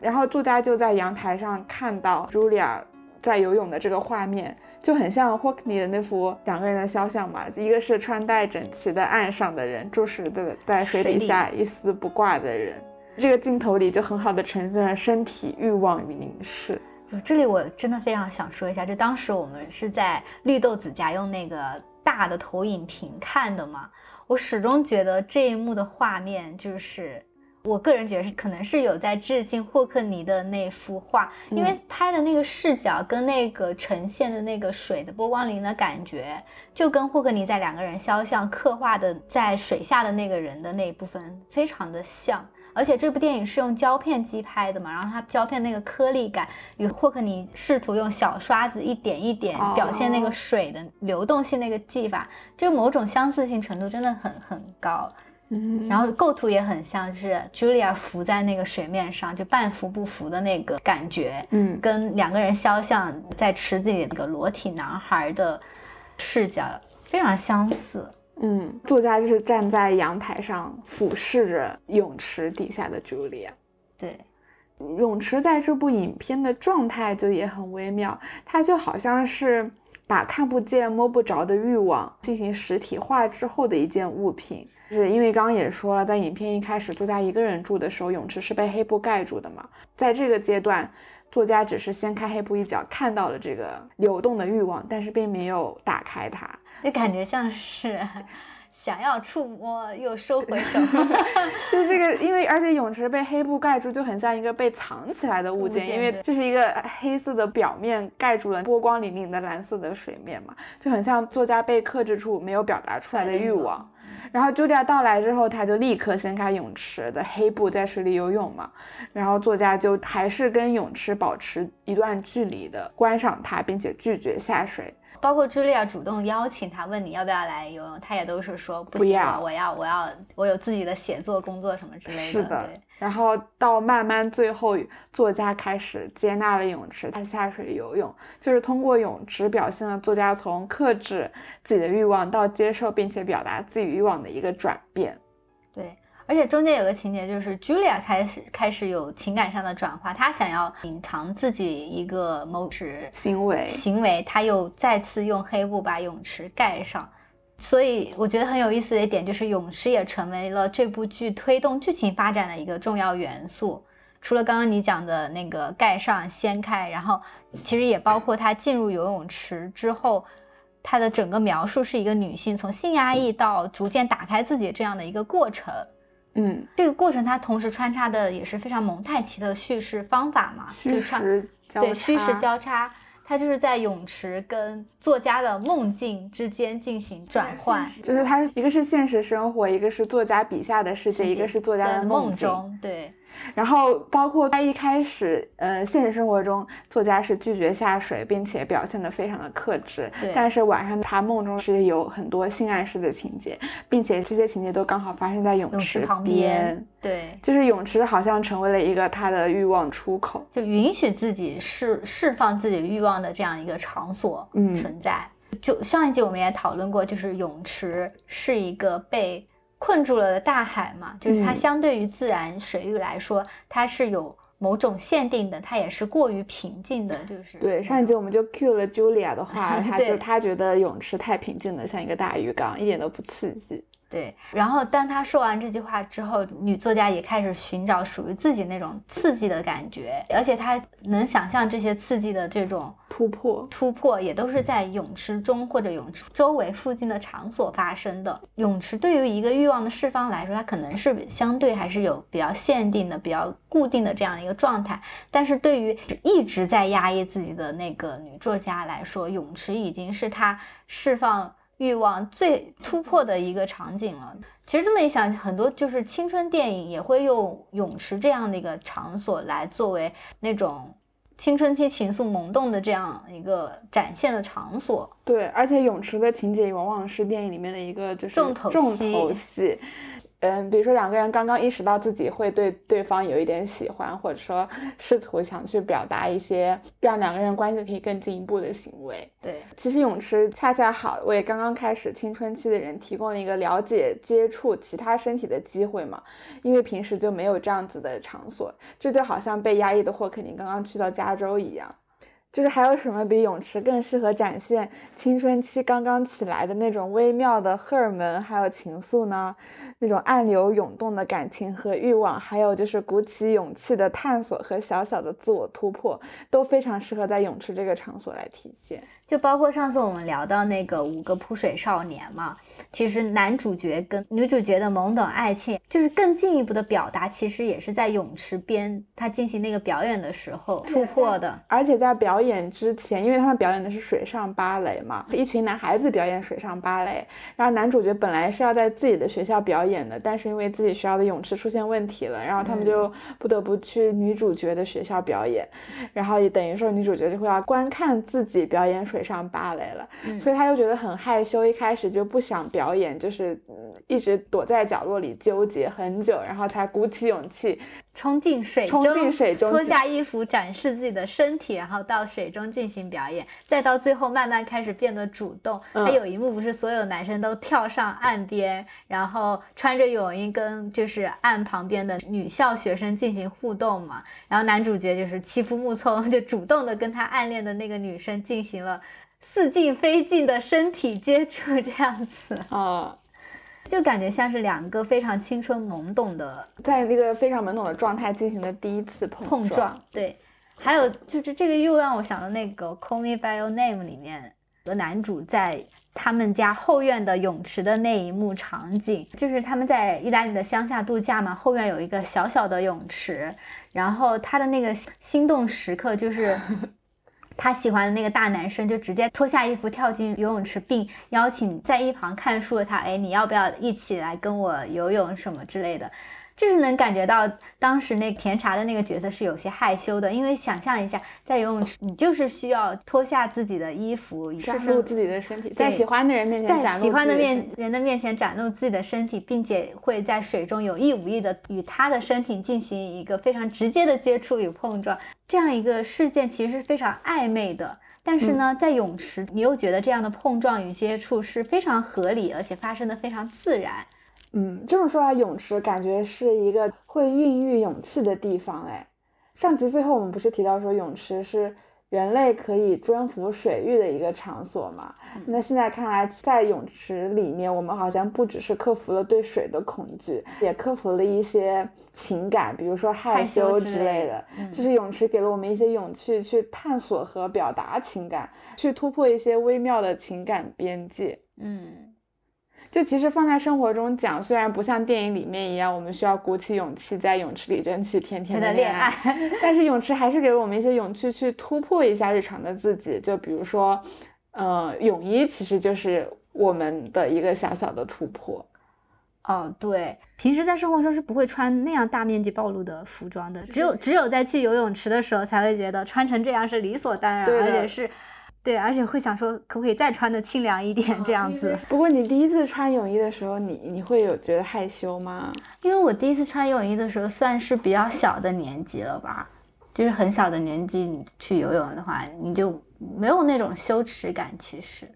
然后作家就在阳台上看到茱莉亚在游泳的这个画面，就很像霍克尼的那幅两个人的肖像嘛，一个是穿戴整齐的岸上的人，注视的在水底下一丝不挂的人。这个镜头里就很好的呈现了身体欲望与凝视。就这里我真的非常想说一下，就当时我们是在绿豆子家用那个大的投影屏看的嘛，我始终觉得这一幕的画面就是我个人觉得是可能是有在致敬霍克尼的那幅画，因为拍的那个视角跟那个呈现的那个水的波光粼的感觉，就跟霍克尼在两个人肖像刻画的在水下的那个人的那一部分非常的像。而且这部电影是用胶片机拍的嘛，然后它胶片那个颗粒感与霍克尼试图用小刷子一点一点表现那个水的流动性那个技法，就某种相似性程度真的很很高。嗯，然后构图也很像，就是 Julia 浮在那个水面上，就半浮不浮的那个感觉，嗯，跟两个人肖像在池子里那个裸体男孩的视角非常相似。嗯，作家就是站在阳台上俯视着泳池底下的 Julia。对，泳池在这部影片的状态就也很微妙，它就好像是把看不见摸不着的欲望进行实体化之后的一件物品。是因为刚刚也说了，在影片一开始，作家一个人住的时候，泳池是被黑布盖住的嘛。在这个阶段，作家只是掀开黑布一角，看到了这个流动的欲望，但是并没有打开它。就感觉像是 想要触摸又收回手 就这个，因为而且泳池被黑布盖住，就很像一个被藏起来的物件，因为这是一个黑色的表面盖住了波光粼粼的蓝色的水面嘛，就很像作家被克制住没有表达出来的欲望。然后 Julia 到来之后，他就立刻掀开泳池的黑布，在水里游泳嘛。然后作家就还是跟泳池保持一段距离的观赏它，并且拒绝下水。包括 Julia 主动邀请他，问你要不要来游泳，他也都是说不要，我要，我要，我有自己的写作工作什么之类的。是的。然后到慢慢最后，作家开始接纳了泳池，他下水游泳，就是通过泳池表现了作家从克制自己的欲望到接受并且表达自己欲望的一个转变。对。而且中间有个情节，就是 Julia 开始开始有情感上的转化，她想要隐藏自己一个某池行为行为，她又再次用黑布把泳池盖上。所以我觉得很有意思的一点就是，泳池也成为了这部剧推动剧情发展的一个重要元素。除了刚刚你讲的那个盖上掀开，然后其实也包括她进入游泳池之后，她的整个描述是一个女性从性压抑到逐渐打开自己这样的一个过程。嗯，这个过程它同时穿插的也是非常蒙太奇的叙事方法嘛，虚实对虚实交叉，它就是在泳池跟作家的梦境之间进行转换，就是它一个是现实生活，一个是作家笔下的世界，一个是作家的梦中，对。然后包括他一开始，呃，现实生活中作家是拒绝下水，并且表现得非常的克制。对。但是晚上他梦中是有很多性暗示的情节，并且这些情节都刚好发生在泳池旁边。对。就是泳池好像成为了一个他的欲望出口，就允许自己释释放自己欲望的这样一个场所存在。就上一集我们也讨论过，就是泳池是一个被。困住了的大海嘛，就是它相对于自然水域来说，它是有某种限定的，它也是过于平静的，就是对。上一集我们就 cue 了 Julia 的话，他就他觉得泳池太平静了，像一个大鱼缸，一点都不刺激。对，然后当他说完这句话之后，女作家也开始寻找属于自己那种刺激的感觉，而且她能想象这些刺激的这种突破，突破也都是在泳池中或者泳池周围附近的场所发生的。泳池对于一个欲望的释放来说，它可能是相对还是有比较限定的、比较固定的这样的一个状态，但是对于一直在压抑自己的那个女作家来说，泳池已经是她释放。欲望最突破的一个场景了。其实这么一想，很多就是青春电影也会用泳池这样的一个场所来作为那种青春期情愫萌动的这样一个展现的场所。对，而且泳池的情节往往是电影里面的一个就是重头戏。嗯，比如说两个人刚刚意识到自己会对对方有一点喜欢，或者说试图想去表达一些让两个人关系可以更进一步的行为。对，其实泳池恰恰好为刚刚开始青春期的人提供了一个了解、接触其他身体的机会嘛，因为平时就没有这样子的场所，这就好像被压抑的霍肯尼刚刚去到加州一样。就是还有什么比泳池更适合展现青春期刚刚起来的那种微妙的荷尔蒙还有情愫呢？那种暗流涌动的感情和欲望，还有就是鼓起勇气的探索和小小的自我突破，都非常适合在泳池这个场所来体现。就包括上次我们聊到那个五个扑水少年嘛，其实男主角跟女主角的懵懂爱情，就是更进一步的表达，其实也是在泳池边他进行那个表演的时候突破的。而且在表演之前，因为他们表演的是水上芭蕾嘛，一群男孩子表演水上芭蕾，然后男主角本来是要在自己的学校表演的，但是因为自己学校的泳池出现问题了，然后他们就不得不去女主角的学校表演，然后也等于说女主角就会要观看自己表演水。水上芭蕾了，所以他就觉得很害羞，一开始就不想表演，就是一直躲在角落里纠结很久，然后才鼓起勇气冲进水中，冲进水中，脱下衣服展示自己的身体，然后到水中进行表演，再到最后慢慢开始变得主动。还有一幕不是所有男生都跳上岸边，然后穿着泳衣跟就是岸旁边的女校学生进行互动嘛？然后男主角就是欺负木聪，就主动的跟他暗恋的那个女生进行了。似近非近的身体接触，这样子啊，就感觉像是两个非常青春懵懂的，在那个非常懵懂的状态进行的第一次碰碰撞。对，还有就是这个又让我想到那个《Call Me by Your Name》里面的男主在他们家后院的泳池的那一幕场景，就是他们在意大利的乡下度假嘛，后院有一个小小的泳池，然后他的那个心动时刻就是。他喜欢的那个大男生就直接脱下衣服跳进游泳池，并邀请在一旁看书的他，哎，你要不要一起来跟我游泳什么之类的。就是能感觉到当时那甜茶的那个角色是有些害羞的，因为想象一下，在游泳池，你就是需要脱下自己的衣服，展露自己的身体，在喜欢的人面前，在喜欢的面人的面前展露自己的身体，并且会在水中有意无意的与他的身体进行一个非常直接的接触与碰撞，这样一个事件其实是非常暧昧的。但是呢，在泳池，你又觉得这样的碰撞与接触是非常合理，而且发生的非常自然。嗯，这么说来，泳池感觉是一个会孕育勇气的地方。哎，上集最后我们不是提到说泳池是人类可以征服水域的一个场所吗？那现在看来，在泳池里面，我们好像不只是克服了对水的恐惧，也克服了一些情感，比如说害羞之类的。就是泳池给了我们一些勇气，去探索和表达情感，去突破一些微妙的情感边界。嗯。就其实放在生活中讲，虽然不像电影里面一样，我们需要鼓起勇气在泳池里争取甜甜的恋爱，但是泳池还是给了我们一些勇气去突破一下日常的自己。就比如说，呃，泳衣其实就是我们的一个小小的突破。哦，对，平时在生活中是不会穿那样大面积暴露的服装的，只有只有在去游泳池的时候才会觉得穿成这样是理所当然，而且是。对，而且会想说，可不可以再穿的清凉一点这样子。不过你第一次穿泳衣的时候，你你会有觉得害羞吗？因为我第一次穿泳衣的时候算是比较小的年纪了吧，就是很小的年纪你去游泳的话，你就没有那种羞耻感。其实，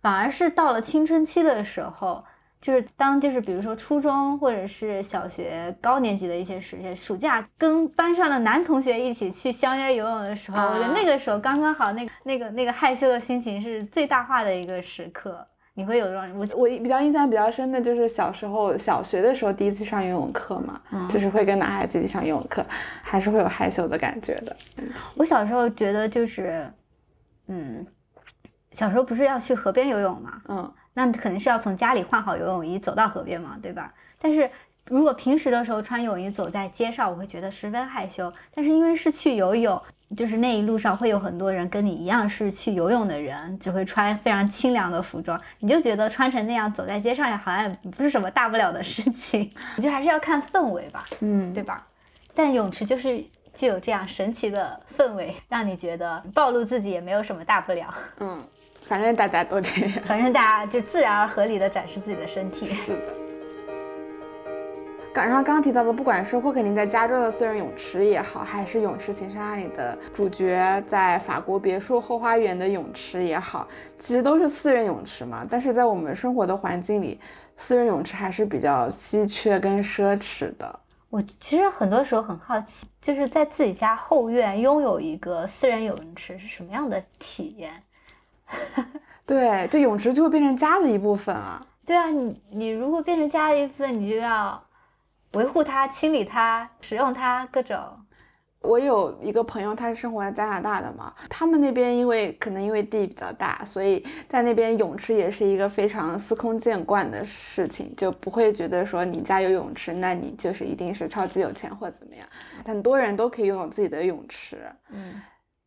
反而是到了青春期的时候。就是当就是比如说初中或者是小学高年级的一些时间，暑假跟班上的男同学一起去相约游泳的时候，我觉得那个时候刚刚好，那个那个那个害羞的心情是最大化的一个时刻。你会有这种我我比较印象比较深的就是小时候小学的时候第一次上游泳课嘛，就是会跟男孩子一起上游泳课，还是会有害羞的感觉的。我小时候觉得就是，嗯，小时候不是要去河边游泳嘛，嗯。那肯定是要从家里换好游泳衣走到河边嘛，对吧？但是如果平时的时候穿泳衣走在街上，我会觉得十分害羞。但是因为是去游泳，就是那一路上会有很多人跟你一样是去游泳的人，只会穿非常清凉的服装，你就觉得穿成那样走在街上也好像不是什么大不了的事情。我觉得还是要看氛围吧，嗯，对吧？但泳池就是具有这样神奇的氛围，让你觉得暴露自己也没有什么大不了，嗯。反正大家都这样，反正大家就自然而合理的展示自己的身体。是的。赶上刚提到的，不管是霍克尼在加州的私人泳池也好，还是泳池情深爱里的主角在法国别墅后花园的泳池也好，其实都是私人泳池嘛。但是在我们生活的环境里，私人泳池还是比较稀缺跟奢侈的。我其实很多时候很好奇，就是在自己家后院拥有一个私人泳池是什么样的体验？对，这泳池就会变成家的一部分了。对啊，你你如果变成家的一部分，你就要维护它、清理它、使用它各种。我有一个朋友，他是生活在加拿大的嘛，他们那边因为可能因为地比较大，所以在那边泳池也是一个非常司空见惯的事情，就不会觉得说你家有泳池，那你就是一定是超级有钱或怎么样。很多人都可以拥有自己的泳池，嗯，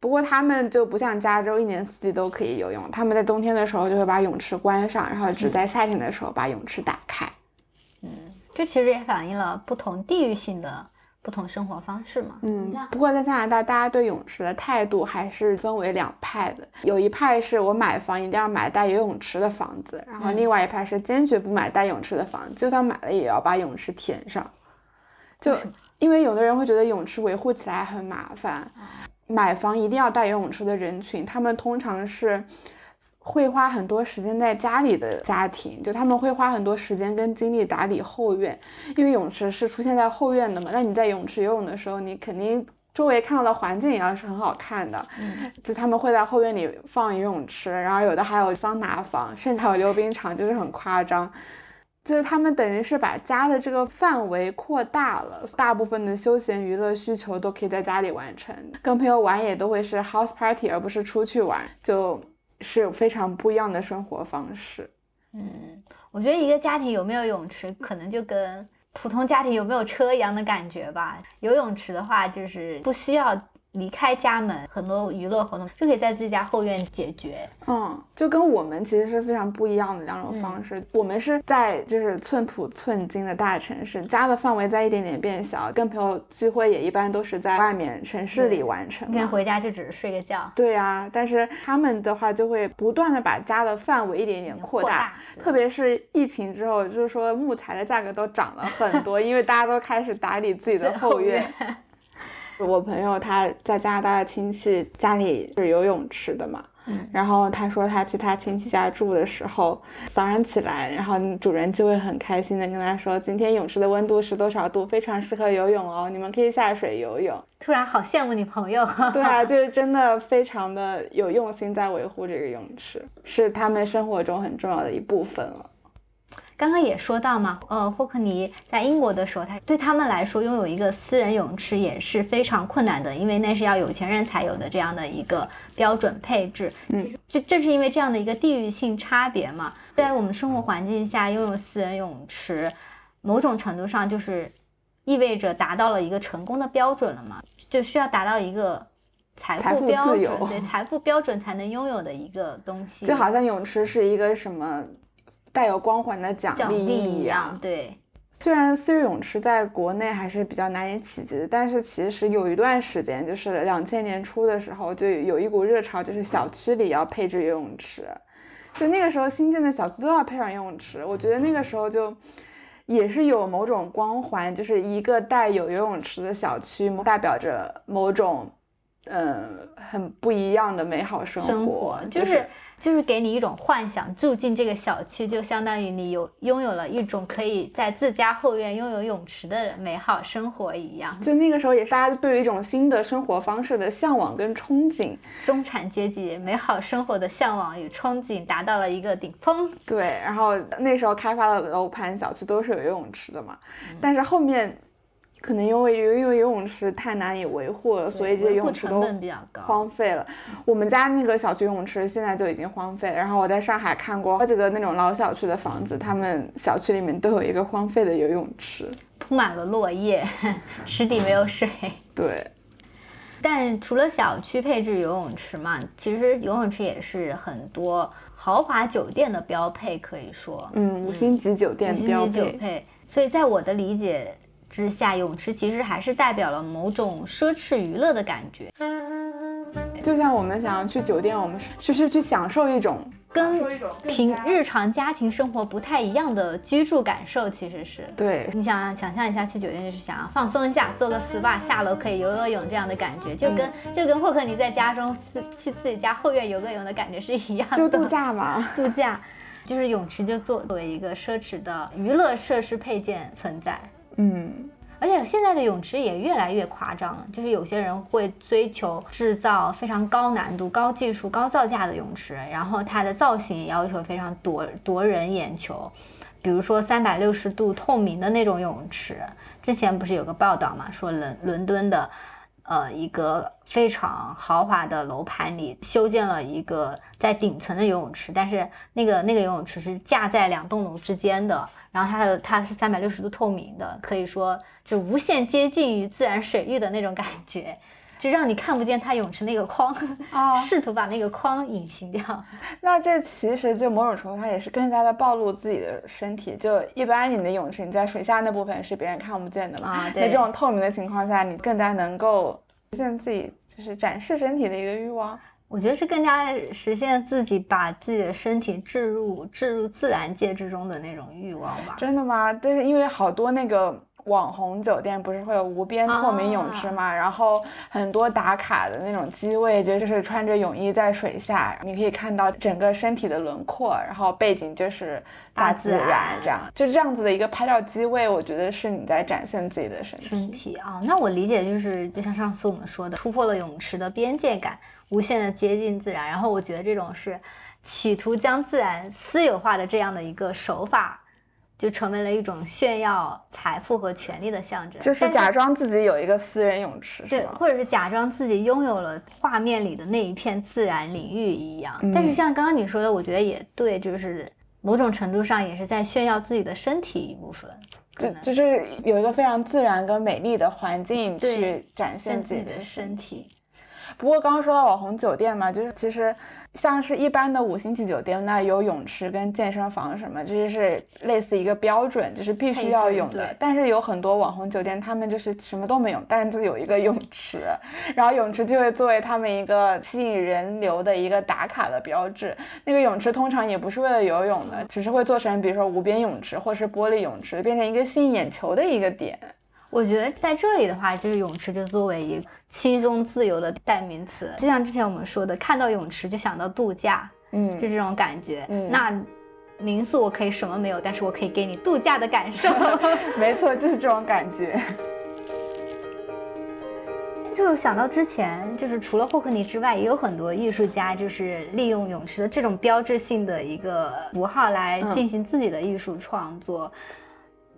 不过他们就不像加州一年四季都可以游泳，他们在冬天的时候就会把泳池关上，然后只在夏天的时候把泳池打开。嗯，这其实也反映了不同地域性的。不同生活方式嘛，嗯，不过在加拿大，大家对泳池的态度还是分为两派的。有一派是我买房一定要买带游泳池的房子，然后另外一派是坚决不买带泳池的房子，就算买了也要把泳池填上。就因为有的人会觉得泳池维护起来很麻烦，买房一定要带游泳池的人群，他们通常是。会花很多时间在家里的家庭，就他们会花很多时间跟精力打理后院，因为泳池是出现在后院的嘛。那你在泳池游泳的时候，你肯定周围看到的环境也要是很好看的。就他们会在后院里放游泳池，然后有的还有桑拿房，甚至还有溜冰场，就是很夸張。就是他们等于是把家的这个范围扩大了，大部分的休闲娱乐需求都可以在家里完成，跟朋友玩也都会是 house party，而不是出去玩。就。是非常不一样的生活方式。嗯，我觉得一个家庭有没有泳池，可能就跟普通家庭有没有车一样的感觉吧。游泳池的话，就是不需要。离开家门，很多娱乐活动就可以在自己家后院解决。嗯，就跟我们其实是非常不一样的两种方式。我们是在就是寸土寸金的大城市，家的范围在一点点变小，跟朋友聚会也一般都是在外面城市里完成。你看回家就只是睡个觉。对啊，但是他们的话就会不断的把家的范围一点点扩大，特别是疫情之后，就是说木材的价格都涨了很多，因为大家都开始打理自己的后院。我朋友他在加拿大的亲戚家里是游泳池的嘛，嗯，然后他说他去他亲戚家住的时候，早上起来，然后主人就会很开心的跟他说，今天泳池的温度是多少度，非常适合游泳哦，你们可以下水游泳。突然好羡慕你朋友，对啊，就是真的非常的有用心在维护这个泳池，是他们生活中很重要的一部分了。刚刚也说到嘛，呃，霍克尼在英国的时候，他对他们来说拥有一个私人泳池也是非常困难的，因为那是要有钱人才有的这样的一个标准配置。嗯，就正是因为这样的一个地域性差别嘛，在我们生活环境下拥有私人泳池，某种程度上就是意味着达到了一个成功的标准了嘛，就需要达到一个财富标准，对财富标准才能拥有的一个东西。就好像泳池是一个什么？带有光环的奖励一样，对。虽然私域泳池在国内还是比较难以企及的，但是其实有一段时间，就是两千年初的时候，就有一股热潮，就是小区里要配置游泳池。就那个时候新建的小区都要配上游泳池，我觉得那个时候就也是有某种光环，就是一个带有游泳池的小区，代表着某种嗯很不一样的美好生活，就是。就是给你一种幻想，住进这个小区就相当于你有拥有了一种可以在自家后院拥有泳池的美好生活一样。就那个时候，也是大家对于一种新的生活方式的向往跟憧憬，中产阶级美好生活的向往与憧憬达到了一个顶峰。对，然后那时候开发的楼盘小区都是有游泳池的嘛，但是后面。可能因为因为游泳池太难以维护了，所以这些游泳池都荒废了。我们家那个小区游泳池现在就已经荒废了。然后我在上海看过好几个那种老小区的房子，他们小区里面都有一个荒废的游泳池，铺满了落叶，池底没有水。对。但除了小区配置游泳池嘛，其实游泳池也是很多豪华酒店的标配，可以说，嗯，五星级酒店标配。所以在我的理解。之下，泳池其实还是代表了某种奢侈娱乐的感觉，就像我们想要去酒店，我们是是去享受一种跟平日常家庭生活不太一样的居住感受，其实是对。你想想象一下，去酒店就是想要放松一下，做个 SPA，下楼可以游游泳这样的感觉，就跟就跟霍克尼在家中自去自己家后院游个泳的感觉是一样的，就度假嘛，度假，就是泳池就作作为一个奢侈的娱乐设施配件存在。嗯，而且现在的泳池也越来越夸张了，就是有些人会追求制造非常高难度、高技术、高造价的泳池，然后它的造型要求非常夺夺人眼球，比如说三百六十度透明的那种泳池。之前不是有个报道嘛，说伦伦敦的呃一个非常豪华的楼盘里修建了一个在顶层的游泳池，但是那个那个游泳池是架在两栋楼之间的，然后它的它是三百六十度透明的，可以说就无限接近于自然水域的那种感觉。就让你看不见它泳池那个框，试图把那个框隐形掉。那这其实就某种程度上也是更加的暴露自己的身体。就一般你的泳池你在水下那部分是别人看不见的嘛？啊，对。那这种透明的情况下，你更加能够实现自己就是展示身体的一个欲望。我觉得是更加实现自己把自己的身体置入置入自然界之中的那种欲望吧。真的吗？但是因为好多那个。网红酒店不是会有无边透明泳池嘛？然后很多打卡的那种机位，就是穿着泳衣在水下，你可以看到整个身体的轮廓，然后背景就是大自然，这样就这样子的一个拍照机位，我觉得是你在展现自己的身体。身体啊，那我理解就是，就像上次我们说的，突破了泳池的边界感，无限的接近自然。然后我觉得这种是企图将自然私有化的这样的一个手法。就成为了一种炫耀财富和权力的象征，就是假装自己有一个私人泳池，对，或者是假装自己拥有了画面里的那一片自然领域一样。但是像刚刚你说的，我觉得也对，就是某种程度上也是在炫耀自己的身体一部分，就就是有一个非常自然跟美丽的环境去展现自己的身体。不过刚刚说到网红酒店嘛，就是其实像是一般的五星级酒店，那有泳池跟健身房什么，这就是类似一个标准，就是必须要有的。但是有很多网红酒店，他们就是什么都没有，但是就有一个泳池，然后泳池就会作为他们一个吸引人流的一个打卡的标志。那个泳池通常也不是为了游泳的，只是会做成比如说无边泳池或是玻璃泳池，变成一个吸引眼球的一个点。我觉得在这里的话，就是泳池就作为一个轻松自由的代名词，就像之前我们说的，看到泳池就想到度假，嗯，就这种感觉。那民宿我可以什么没有，但是我可以给你度假的感受。没错，就是这种感觉。就想到之前，就是除了霍克尼之外，也有很多艺术家，就是利用泳池的这种标志性的一个符号来进行自己的艺术创作。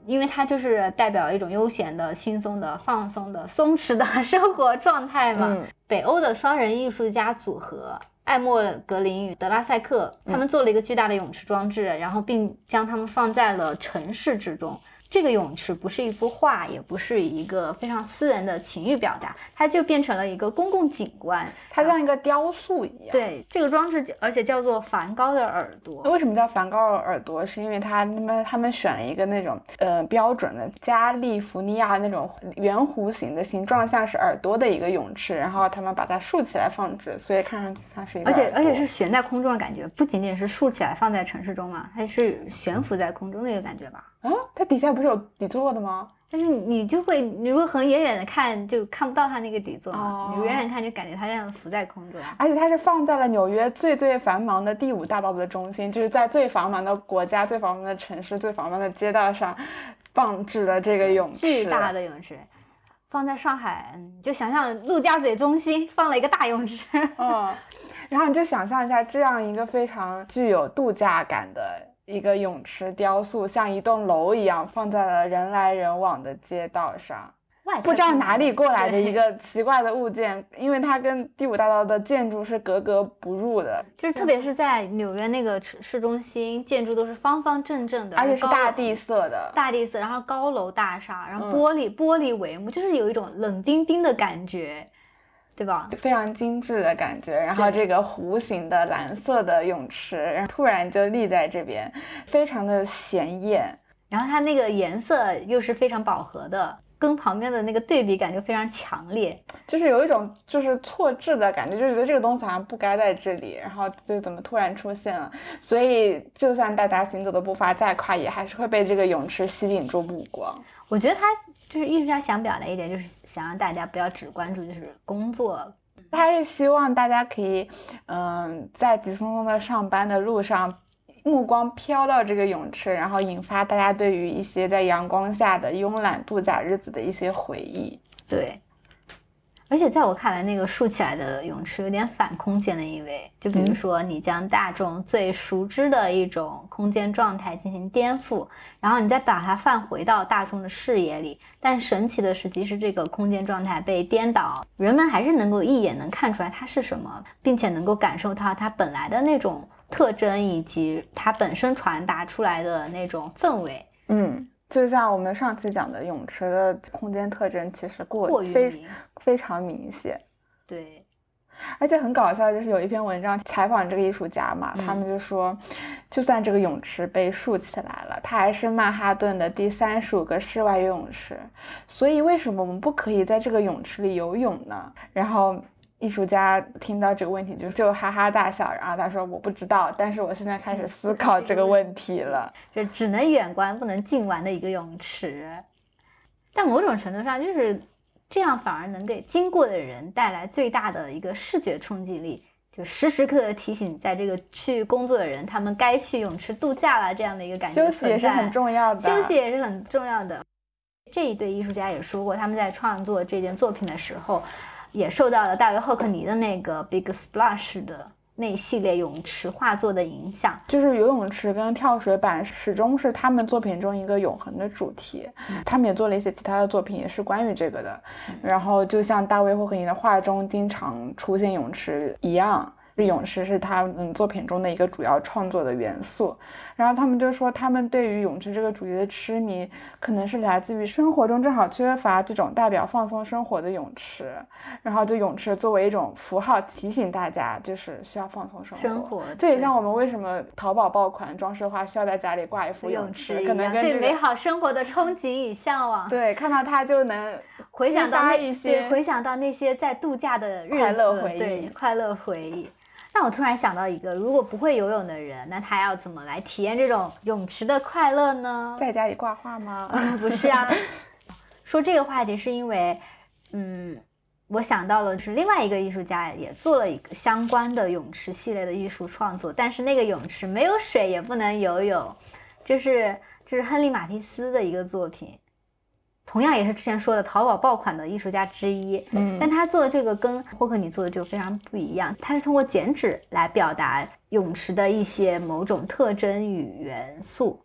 因为它就是代表一种悠闲的、轻松的、放松的、松弛的 生活状态嘛。北欧的双人艺术家组合艾默格林与德拉塞克，他们做了一个巨大的泳池装置，然后并将它们放在了城市之中。这个泳池不是一幅画，也不是一个非常私人的情欲表达，它就变成了一个公共景观，它像一个雕塑一样。对，这个装置而且叫做梵高的耳朵。为什么叫梵高的耳朵？是因为他们他们选了一个那种呃标准的加利福尼亚那种圆弧形的形状，像是耳朵的一个泳池，然后他们把它竖起来放置，所以看上去像是一个。而且而且是悬在空中的感觉，不仅仅是竖起来放在城市中嘛，它是悬浮在空中的一个感觉吧。啊，它底下不是有底座的吗？但是你就会，你如果很远远的看，就看不到它那个底座嘛。你远远看就感觉它这样浮在空中。而且它是放在了纽约最最繁忙的第五大道的中心，就是在最繁忙的国家、最繁忙的城市、最繁忙的街道上放置了这个泳池。巨大的泳池，放在上海，就想象陆家嘴中心放了一个大泳池。嗯，然后你就想象一下这样一个非常具有度假感的。一个泳池雕塑像一栋楼一样放在了人来人往的街道上，不知道哪里过来的一个奇怪的物件，因为它跟第五大道的建筑是格格不入的，就是特别是在纽约那个市中心，建筑都是方方正正的，而且是大地色的，大地色，然后高楼大厦，然后玻璃玻璃帷幕，就是有一种冷冰冰的感觉。对吧？非常精致的感觉，然后这个弧形的蓝色的泳池，然后突然就立在这边，非常的显眼。然后它那个颜色又是非常饱和的，跟旁边的那个对比感就非常强烈，就是有一种就是错置的感觉，就觉得这个东西好像不该在这里，然后就怎么突然出现了。所以就算大家行走的步伐再快，也还是会被这个泳池吸引住目光。我觉得它。就是艺术家想表达一点，就是想让大家不要只关注就是工作，他是希望大家可以，嗯，在急匆匆的上班的路上，目光飘到这个泳池，然后引发大家对于一些在阳光下的慵懒度假日子的一些回忆。对，而且在我看来，那个竖起来的泳池有点反空间的意味。就比如说，你将大众最熟知的一种空间状态进行颠覆，然后你再把它放回到大众的视野里。但神奇的是，即使这个空间状态被颠倒，人们还是能够一眼能看出来它是什么，并且能够感受到它本来的那种特征以及它本身传达出来的那种氛围。嗯。就像我们上期讲的，泳池的空间特征其实过过非非常明显。对，而且很搞笑，就是有一篇文章采访这个艺术家嘛，他们就说，就算这个泳池被竖起来了，它还是曼哈顿的第三十五个室外游泳池。所以为什么我们不可以在这个泳池里游泳呢？然后。艺术家听到这个问题就就哈哈大笑，然后他说：“我不知道，但是我现在开始思考这个问题了。就只能远观不能近玩的一个泳池，但某种程度上就是这样，反而能给经过的人带来最大的一个视觉冲击力，就时时刻刻提醒在这个去工作的人，他们该去泳池度假了这样的一个感觉。休息也是很重要的，休息也是很重要的。这一对艺术家也说过，他们在创作这件作品的时候。也受到了大卫霍克尼的那个 Big Splash 的那一系列泳池画作的影响，就是游泳池跟跳水板始终是他们作品中一个永恒的主题。他们也做了一些其他的作品，也是关于这个的。然后就像大卫霍克尼的画中经常出现泳池一样。泳池是他嗯作品中的一个主要创作的元素，然后他们就说，他们对于泳池这个主题的痴迷，可能是来自于生活中正好缺乏这种代表放松生活的泳池，然后就泳池作为一种符号提醒大家，就是需要放松生活。生活，这也像我们为什么淘宝爆款装饰画需要在家里挂一幅泳池，可能对美好生活的憧憬与向往。对，看到它就能 回想到那些，回想到那些在度假的日子，快乐回忆，快乐回忆。那我突然想到一个，如果不会游泳的人，那他要怎么来体验这种泳池的快乐呢？在家里挂画吗？不是啊。说这个话题是因为，嗯，我想到了是另外一个艺术家也做了一个相关的泳池系列的艺术创作，但是那个泳池没有水，也不能游泳，就是就是亨利马蒂斯的一个作品。同样也是之前说的淘宝爆款的艺术家之一，嗯，但他做的这个跟霍克尼做的就非常不一样。他是通过剪纸来表达泳池的一些某种特征与元素。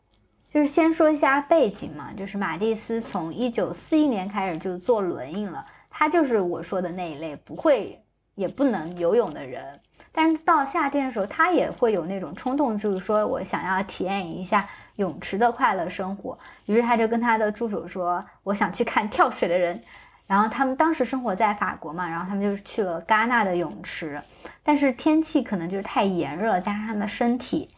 就是先说一下背景嘛，就是马蒂斯从一九四一年开始就做轮椅了，他就是我说的那一类不会也不能游泳的人。但是到夏天的时候，他也会有那种冲动，就是说我想要体验一下。泳池的快乐生活，于是他就跟他的助手说：“我想去看跳水的人。”然后他们当时生活在法国嘛，然后他们就去了戛纳的泳池，但是天气可能就是太炎热，加上他的身体，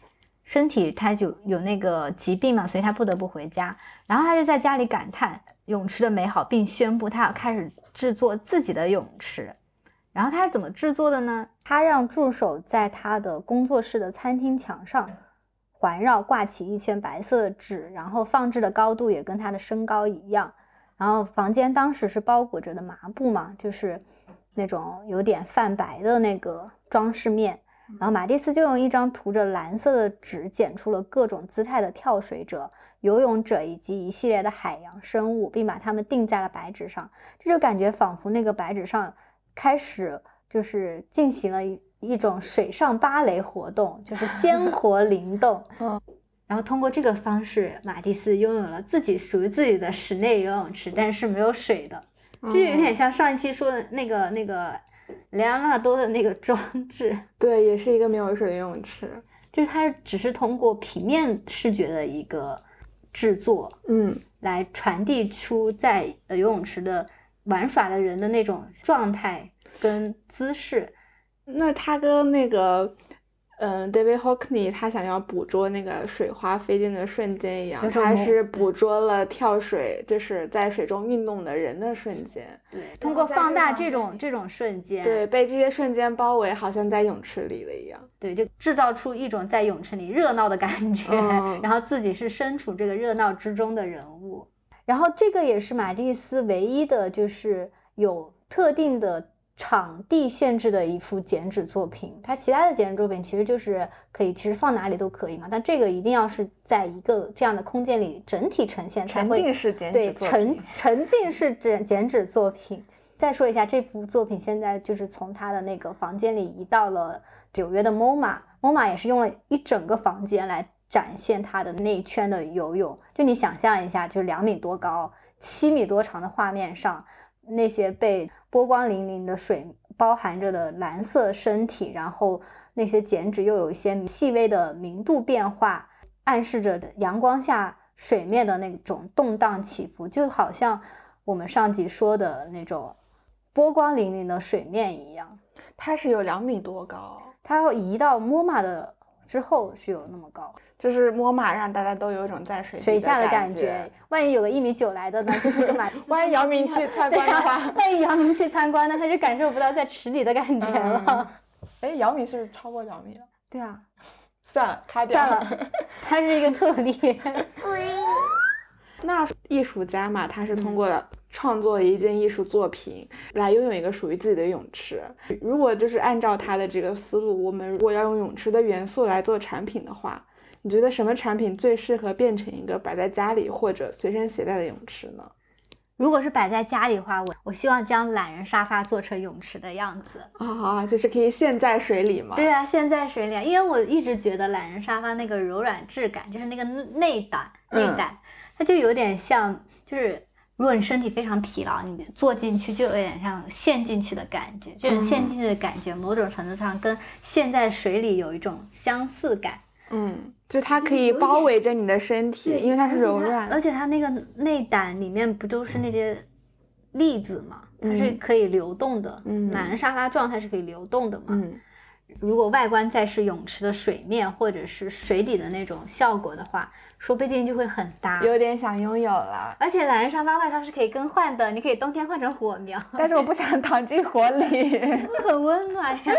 身体他就有那个疾病嘛，所以他不得不回家。然后他就在家里感叹泳池的美好，并宣布他要开始制作自己的泳池。然后他是怎么制作的呢？他让助手在他的工作室的餐厅墙上。环绕挂起一圈白色的纸，然后放置的高度也跟他的身高一样。然后房间当时是包裹着的麻布嘛，就是那种有点泛白的那个装饰面。然后马蒂斯就用一张涂着蓝色的纸剪出了各种姿态的跳水者、游泳者以及一系列的海洋生物，并把它们钉在了白纸上。这就感觉仿佛那个白纸上开始就是进行了一。种水上芭蕾活动，就是 鲜活灵动。嗯，然后通过这个方式，马蒂斯拥有了自己属于自己的室内游泳池，但是没有水的，就有点像上一期说的那个那个莱昂纳多的那个装置。对，也是一个没有水的游泳池，就是它只是通过平面视觉的一个制作，嗯，来传递出在游泳池的玩耍的人的那种状态跟姿势。那他跟那个，嗯，David Hockney，他想要捕捉那个水花飞溅的瞬间一样，他是捕捉了跳水，就是在水中运动的人的瞬间。对，通过放大这种这种瞬间，对，被这些瞬间包围，好像在泳池里了一样。对，就制造出一种在泳池里热闹的感觉，然后自己是身处这个热闹之中的人物。然后这个也是马蒂斯唯一的，就是有特定的。场地限制的一幅剪纸作品，它其他的剪纸作品其实就是可以，其实放哪里都可以嘛。但这个一定要是在一个这样的空间里整体呈现才会。沉浸式剪纸对沉沉浸式剪剪纸作品，再说一下，这幅作品现在就是从他的那个房间里移到了纽约的 MoMA，MoMA 也是用了一整个房间来展现他的那一圈的游泳。就你想象一下，就两米多高、七米多长的画面上，那些被波光粼粼的水包含着的蓝色身体，然后那些剪纸又有一些细微的明度变化，暗示着阳光下水面的那种动荡起伏，就好像我们上集说的那种。波光粼粼的水面一样，它是有两米多高。它要移到摸马的之后是有那么高，就是摸马让大家都有一种在水水下的感觉。万一有个一米九来的呢，就是个马。万一姚明去参观的话，万一姚明去参观呢，他就感受不到在池里的感觉了。哎，姚明是不是超过两米了？对啊，算了，他掉。算 了，他是一个特例。那艺术家嘛，他是通过创作一件艺术作品来拥有一个属于自己的泳池。如果就是按照他的这个思路，我们如果要用泳池的元素来做产品的话，你觉得什么产品最适合变成一个摆在家里或者随身携带的泳池呢？如果是摆在家里的话，我我希望将懒人沙发做成泳池的样子啊，就是可以陷在水里吗？对啊，陷在水里，因为我一直觉得懒人沙发那个柔软质感，就是那个内胆内胆。它就有点像，就是如果你身体非常疲劳，你坐进去就有点像陷进去的感觉。这种陷进去的感觉，某种程度上跟陷在水里有一种相似感。嗯，就它可以包围着你的身体，因为它是柔软。而且它那个内胆里面不都是那些粒子嘛？它是可以流动的。嗯，懒人沙发状态是可以流动的嘛？嗯。如果外观再是泳池的水面或者是水底的那种效果的话。说不定就会很搭，有点想拥有了。而且懒人沙发外套是可以更换的，你可以冬天换成火苗，但是我不想躺进火里。很温暖呀，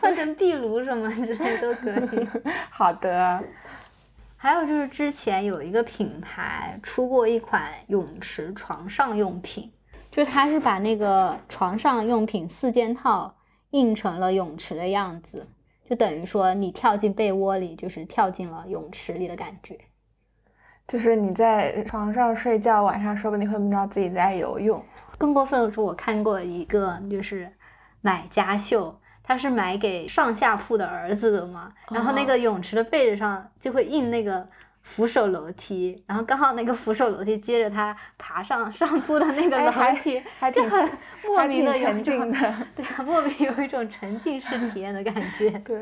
换成壁炉什么之类都可以。好的。还有就是之前有一个品牌出过一款泳池床上用品，就是它是把那个床上用品四件套印成了泳池的样子，就等于说你跳进被窝里就是跳进了泳池里的感觉。就是你在床上睡觉，晚上说不定会梦到自己在游泳。更过分的是，我看过一个就是买家秀，他是买给上下铺的儿子的嘛。然后那个泳池的被子上就会印那个扶手楼梯，然后刚好那个扶手楼梯接着他爬上上铺的那个楼梯，还挺莫名的沉浸的，对啊，莫名有一种沉浸式体验的感觉。对。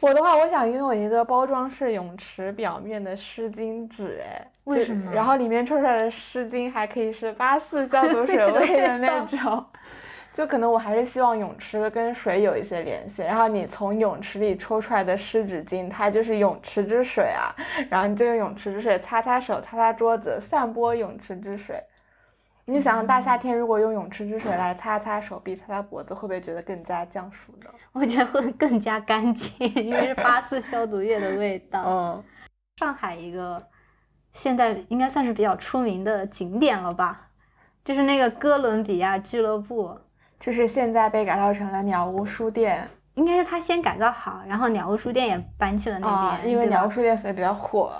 我的话，我想拥有一个包装式泳池表面的湿巾纸，哎，为什么？然后里面抽出来的湿巾还可以是八四消毒水味的那种，就可能我还是希望泳池跟水有一些联系。然后你从泳池里抽出来的湿纸巾，它就是泳池之水啊，然后你就用泳池之水擦擦手、擦擦桌子，散播泳池之水。你想想，大夏天如果用泳池之水来擦擦手臂、擦擦脖子，会不会觉得更加降暑呢？我觉得会更加干净，因为是八四消毒液的味道。嗯，上海一个现在应该算是比较出名的景点了吧？就是那个哥伦比亚俱乐部，就是现在被改造成了鸟屋书店。应该是他先改造好，然后鸟屋书店也搬去了那边，因为鸟屋书店所以比较火。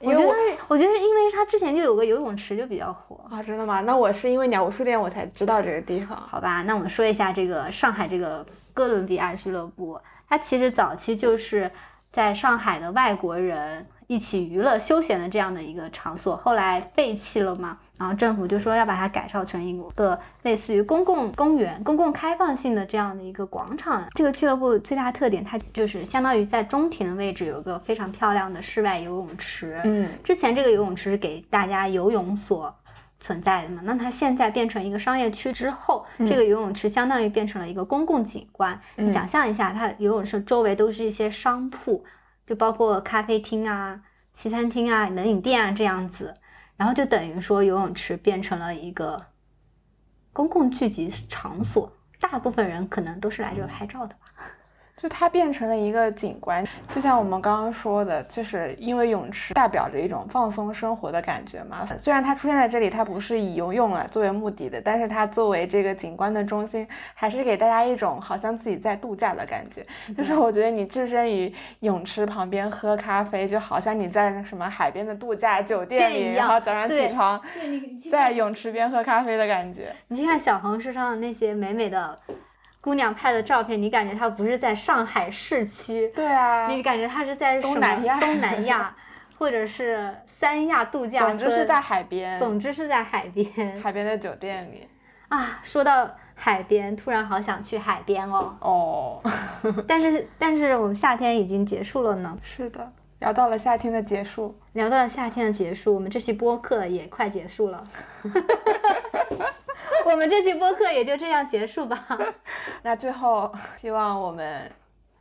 我觉得，我觉得是因为它之前就有个游泳池就比较火啊，真的吗？那我是因为鸟屋书店我才知道这个地方。好吧，那我们说一下这个上海这个哥伦比亚俱乐部，它其实早期就是在上海的外国人。一起娱乐休闲的这样的一个场所，后来废弃了嘛？然后政府就说要把它改造成一个类似于公共公园、公共开放性的这样的一个广场。这个俱乐部最大特点，它就是相当于在中庭的位置有一个非常漂亮的室外游泳池。嗯，之前这个游泳池给大家游泳所存在的嘛？那它现在变成一个商业区之后，这个游泳池相当于变成了一个公共景观。你想象一下，它游泳池周围都是一些商铺。就包括咖啡厅啊、西餐厅啊、冷饮店啊这样子，然后就等于说游泳池变成了一个公共聚集场所，大部分人可能都是来这拍照的吧。就它变成了一个景观，就像我们刚刚说的，就是因为泳池代表着一种放松生活的感觉嘛。虽然它出现在这里，它不是以游泳来作为目的的，但是它作为这个景观的中心，还是给大家一种好像自己在度假的感觉。就是我觉得你置身于泳池旁边喝咖啡，就好像你在那什么海边的度假酒店里，然后早上起床在泳池边喝咖啡的感觉。你去看小红书上的那些美美的。姑娘拍的照片，你感觉她不是在上海市区，对啊，你感觉她是在东南亚，东南亚，或者是三亚度假村，总之是在海边，总之是在海边，海边的酒店里。啊，说到海边，突然好想去海边哦。哦，但是但是我们夏天已经结束了呢。是的，聊到了夏天的结束，聊到了夏天的结束，我们这期播客也快结束了。我们这期播客也就这样结束吧。那最后，希望我们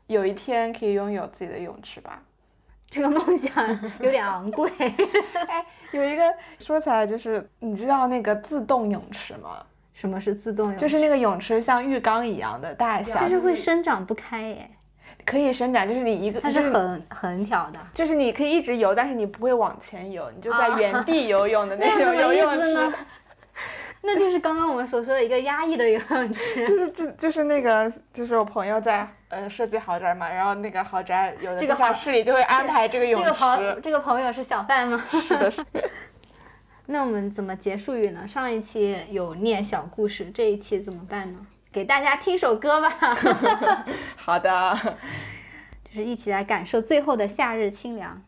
有一天可以拥有自己的泳池吧。这个梦想有点昂贵。哎，有一个说起来就是，你知道那个自动泳池吗？什么是自动泳？就是那个泳池像浴缸一样的大小，但是会生长不开耶。可以伸展，就是你一个，它是横横条的，就是你可以一直游，但是你不会往前游，你就在原地游泳的那种 游泳池。那就是刚刚我们所说的一个压抑的游泳池，就是就就是那个，就是我朋友在呃设计豪宅嘛，然后那个豪宅有的地下室里就会安排这个泳池。这个朋这个朋友是小范吗？是的，是。那我们怎么结束语呢？上一期有念小故事，这一期怎么办呢？给大家听首歌吧。好的。就是一起来感受最后的夏日清凉。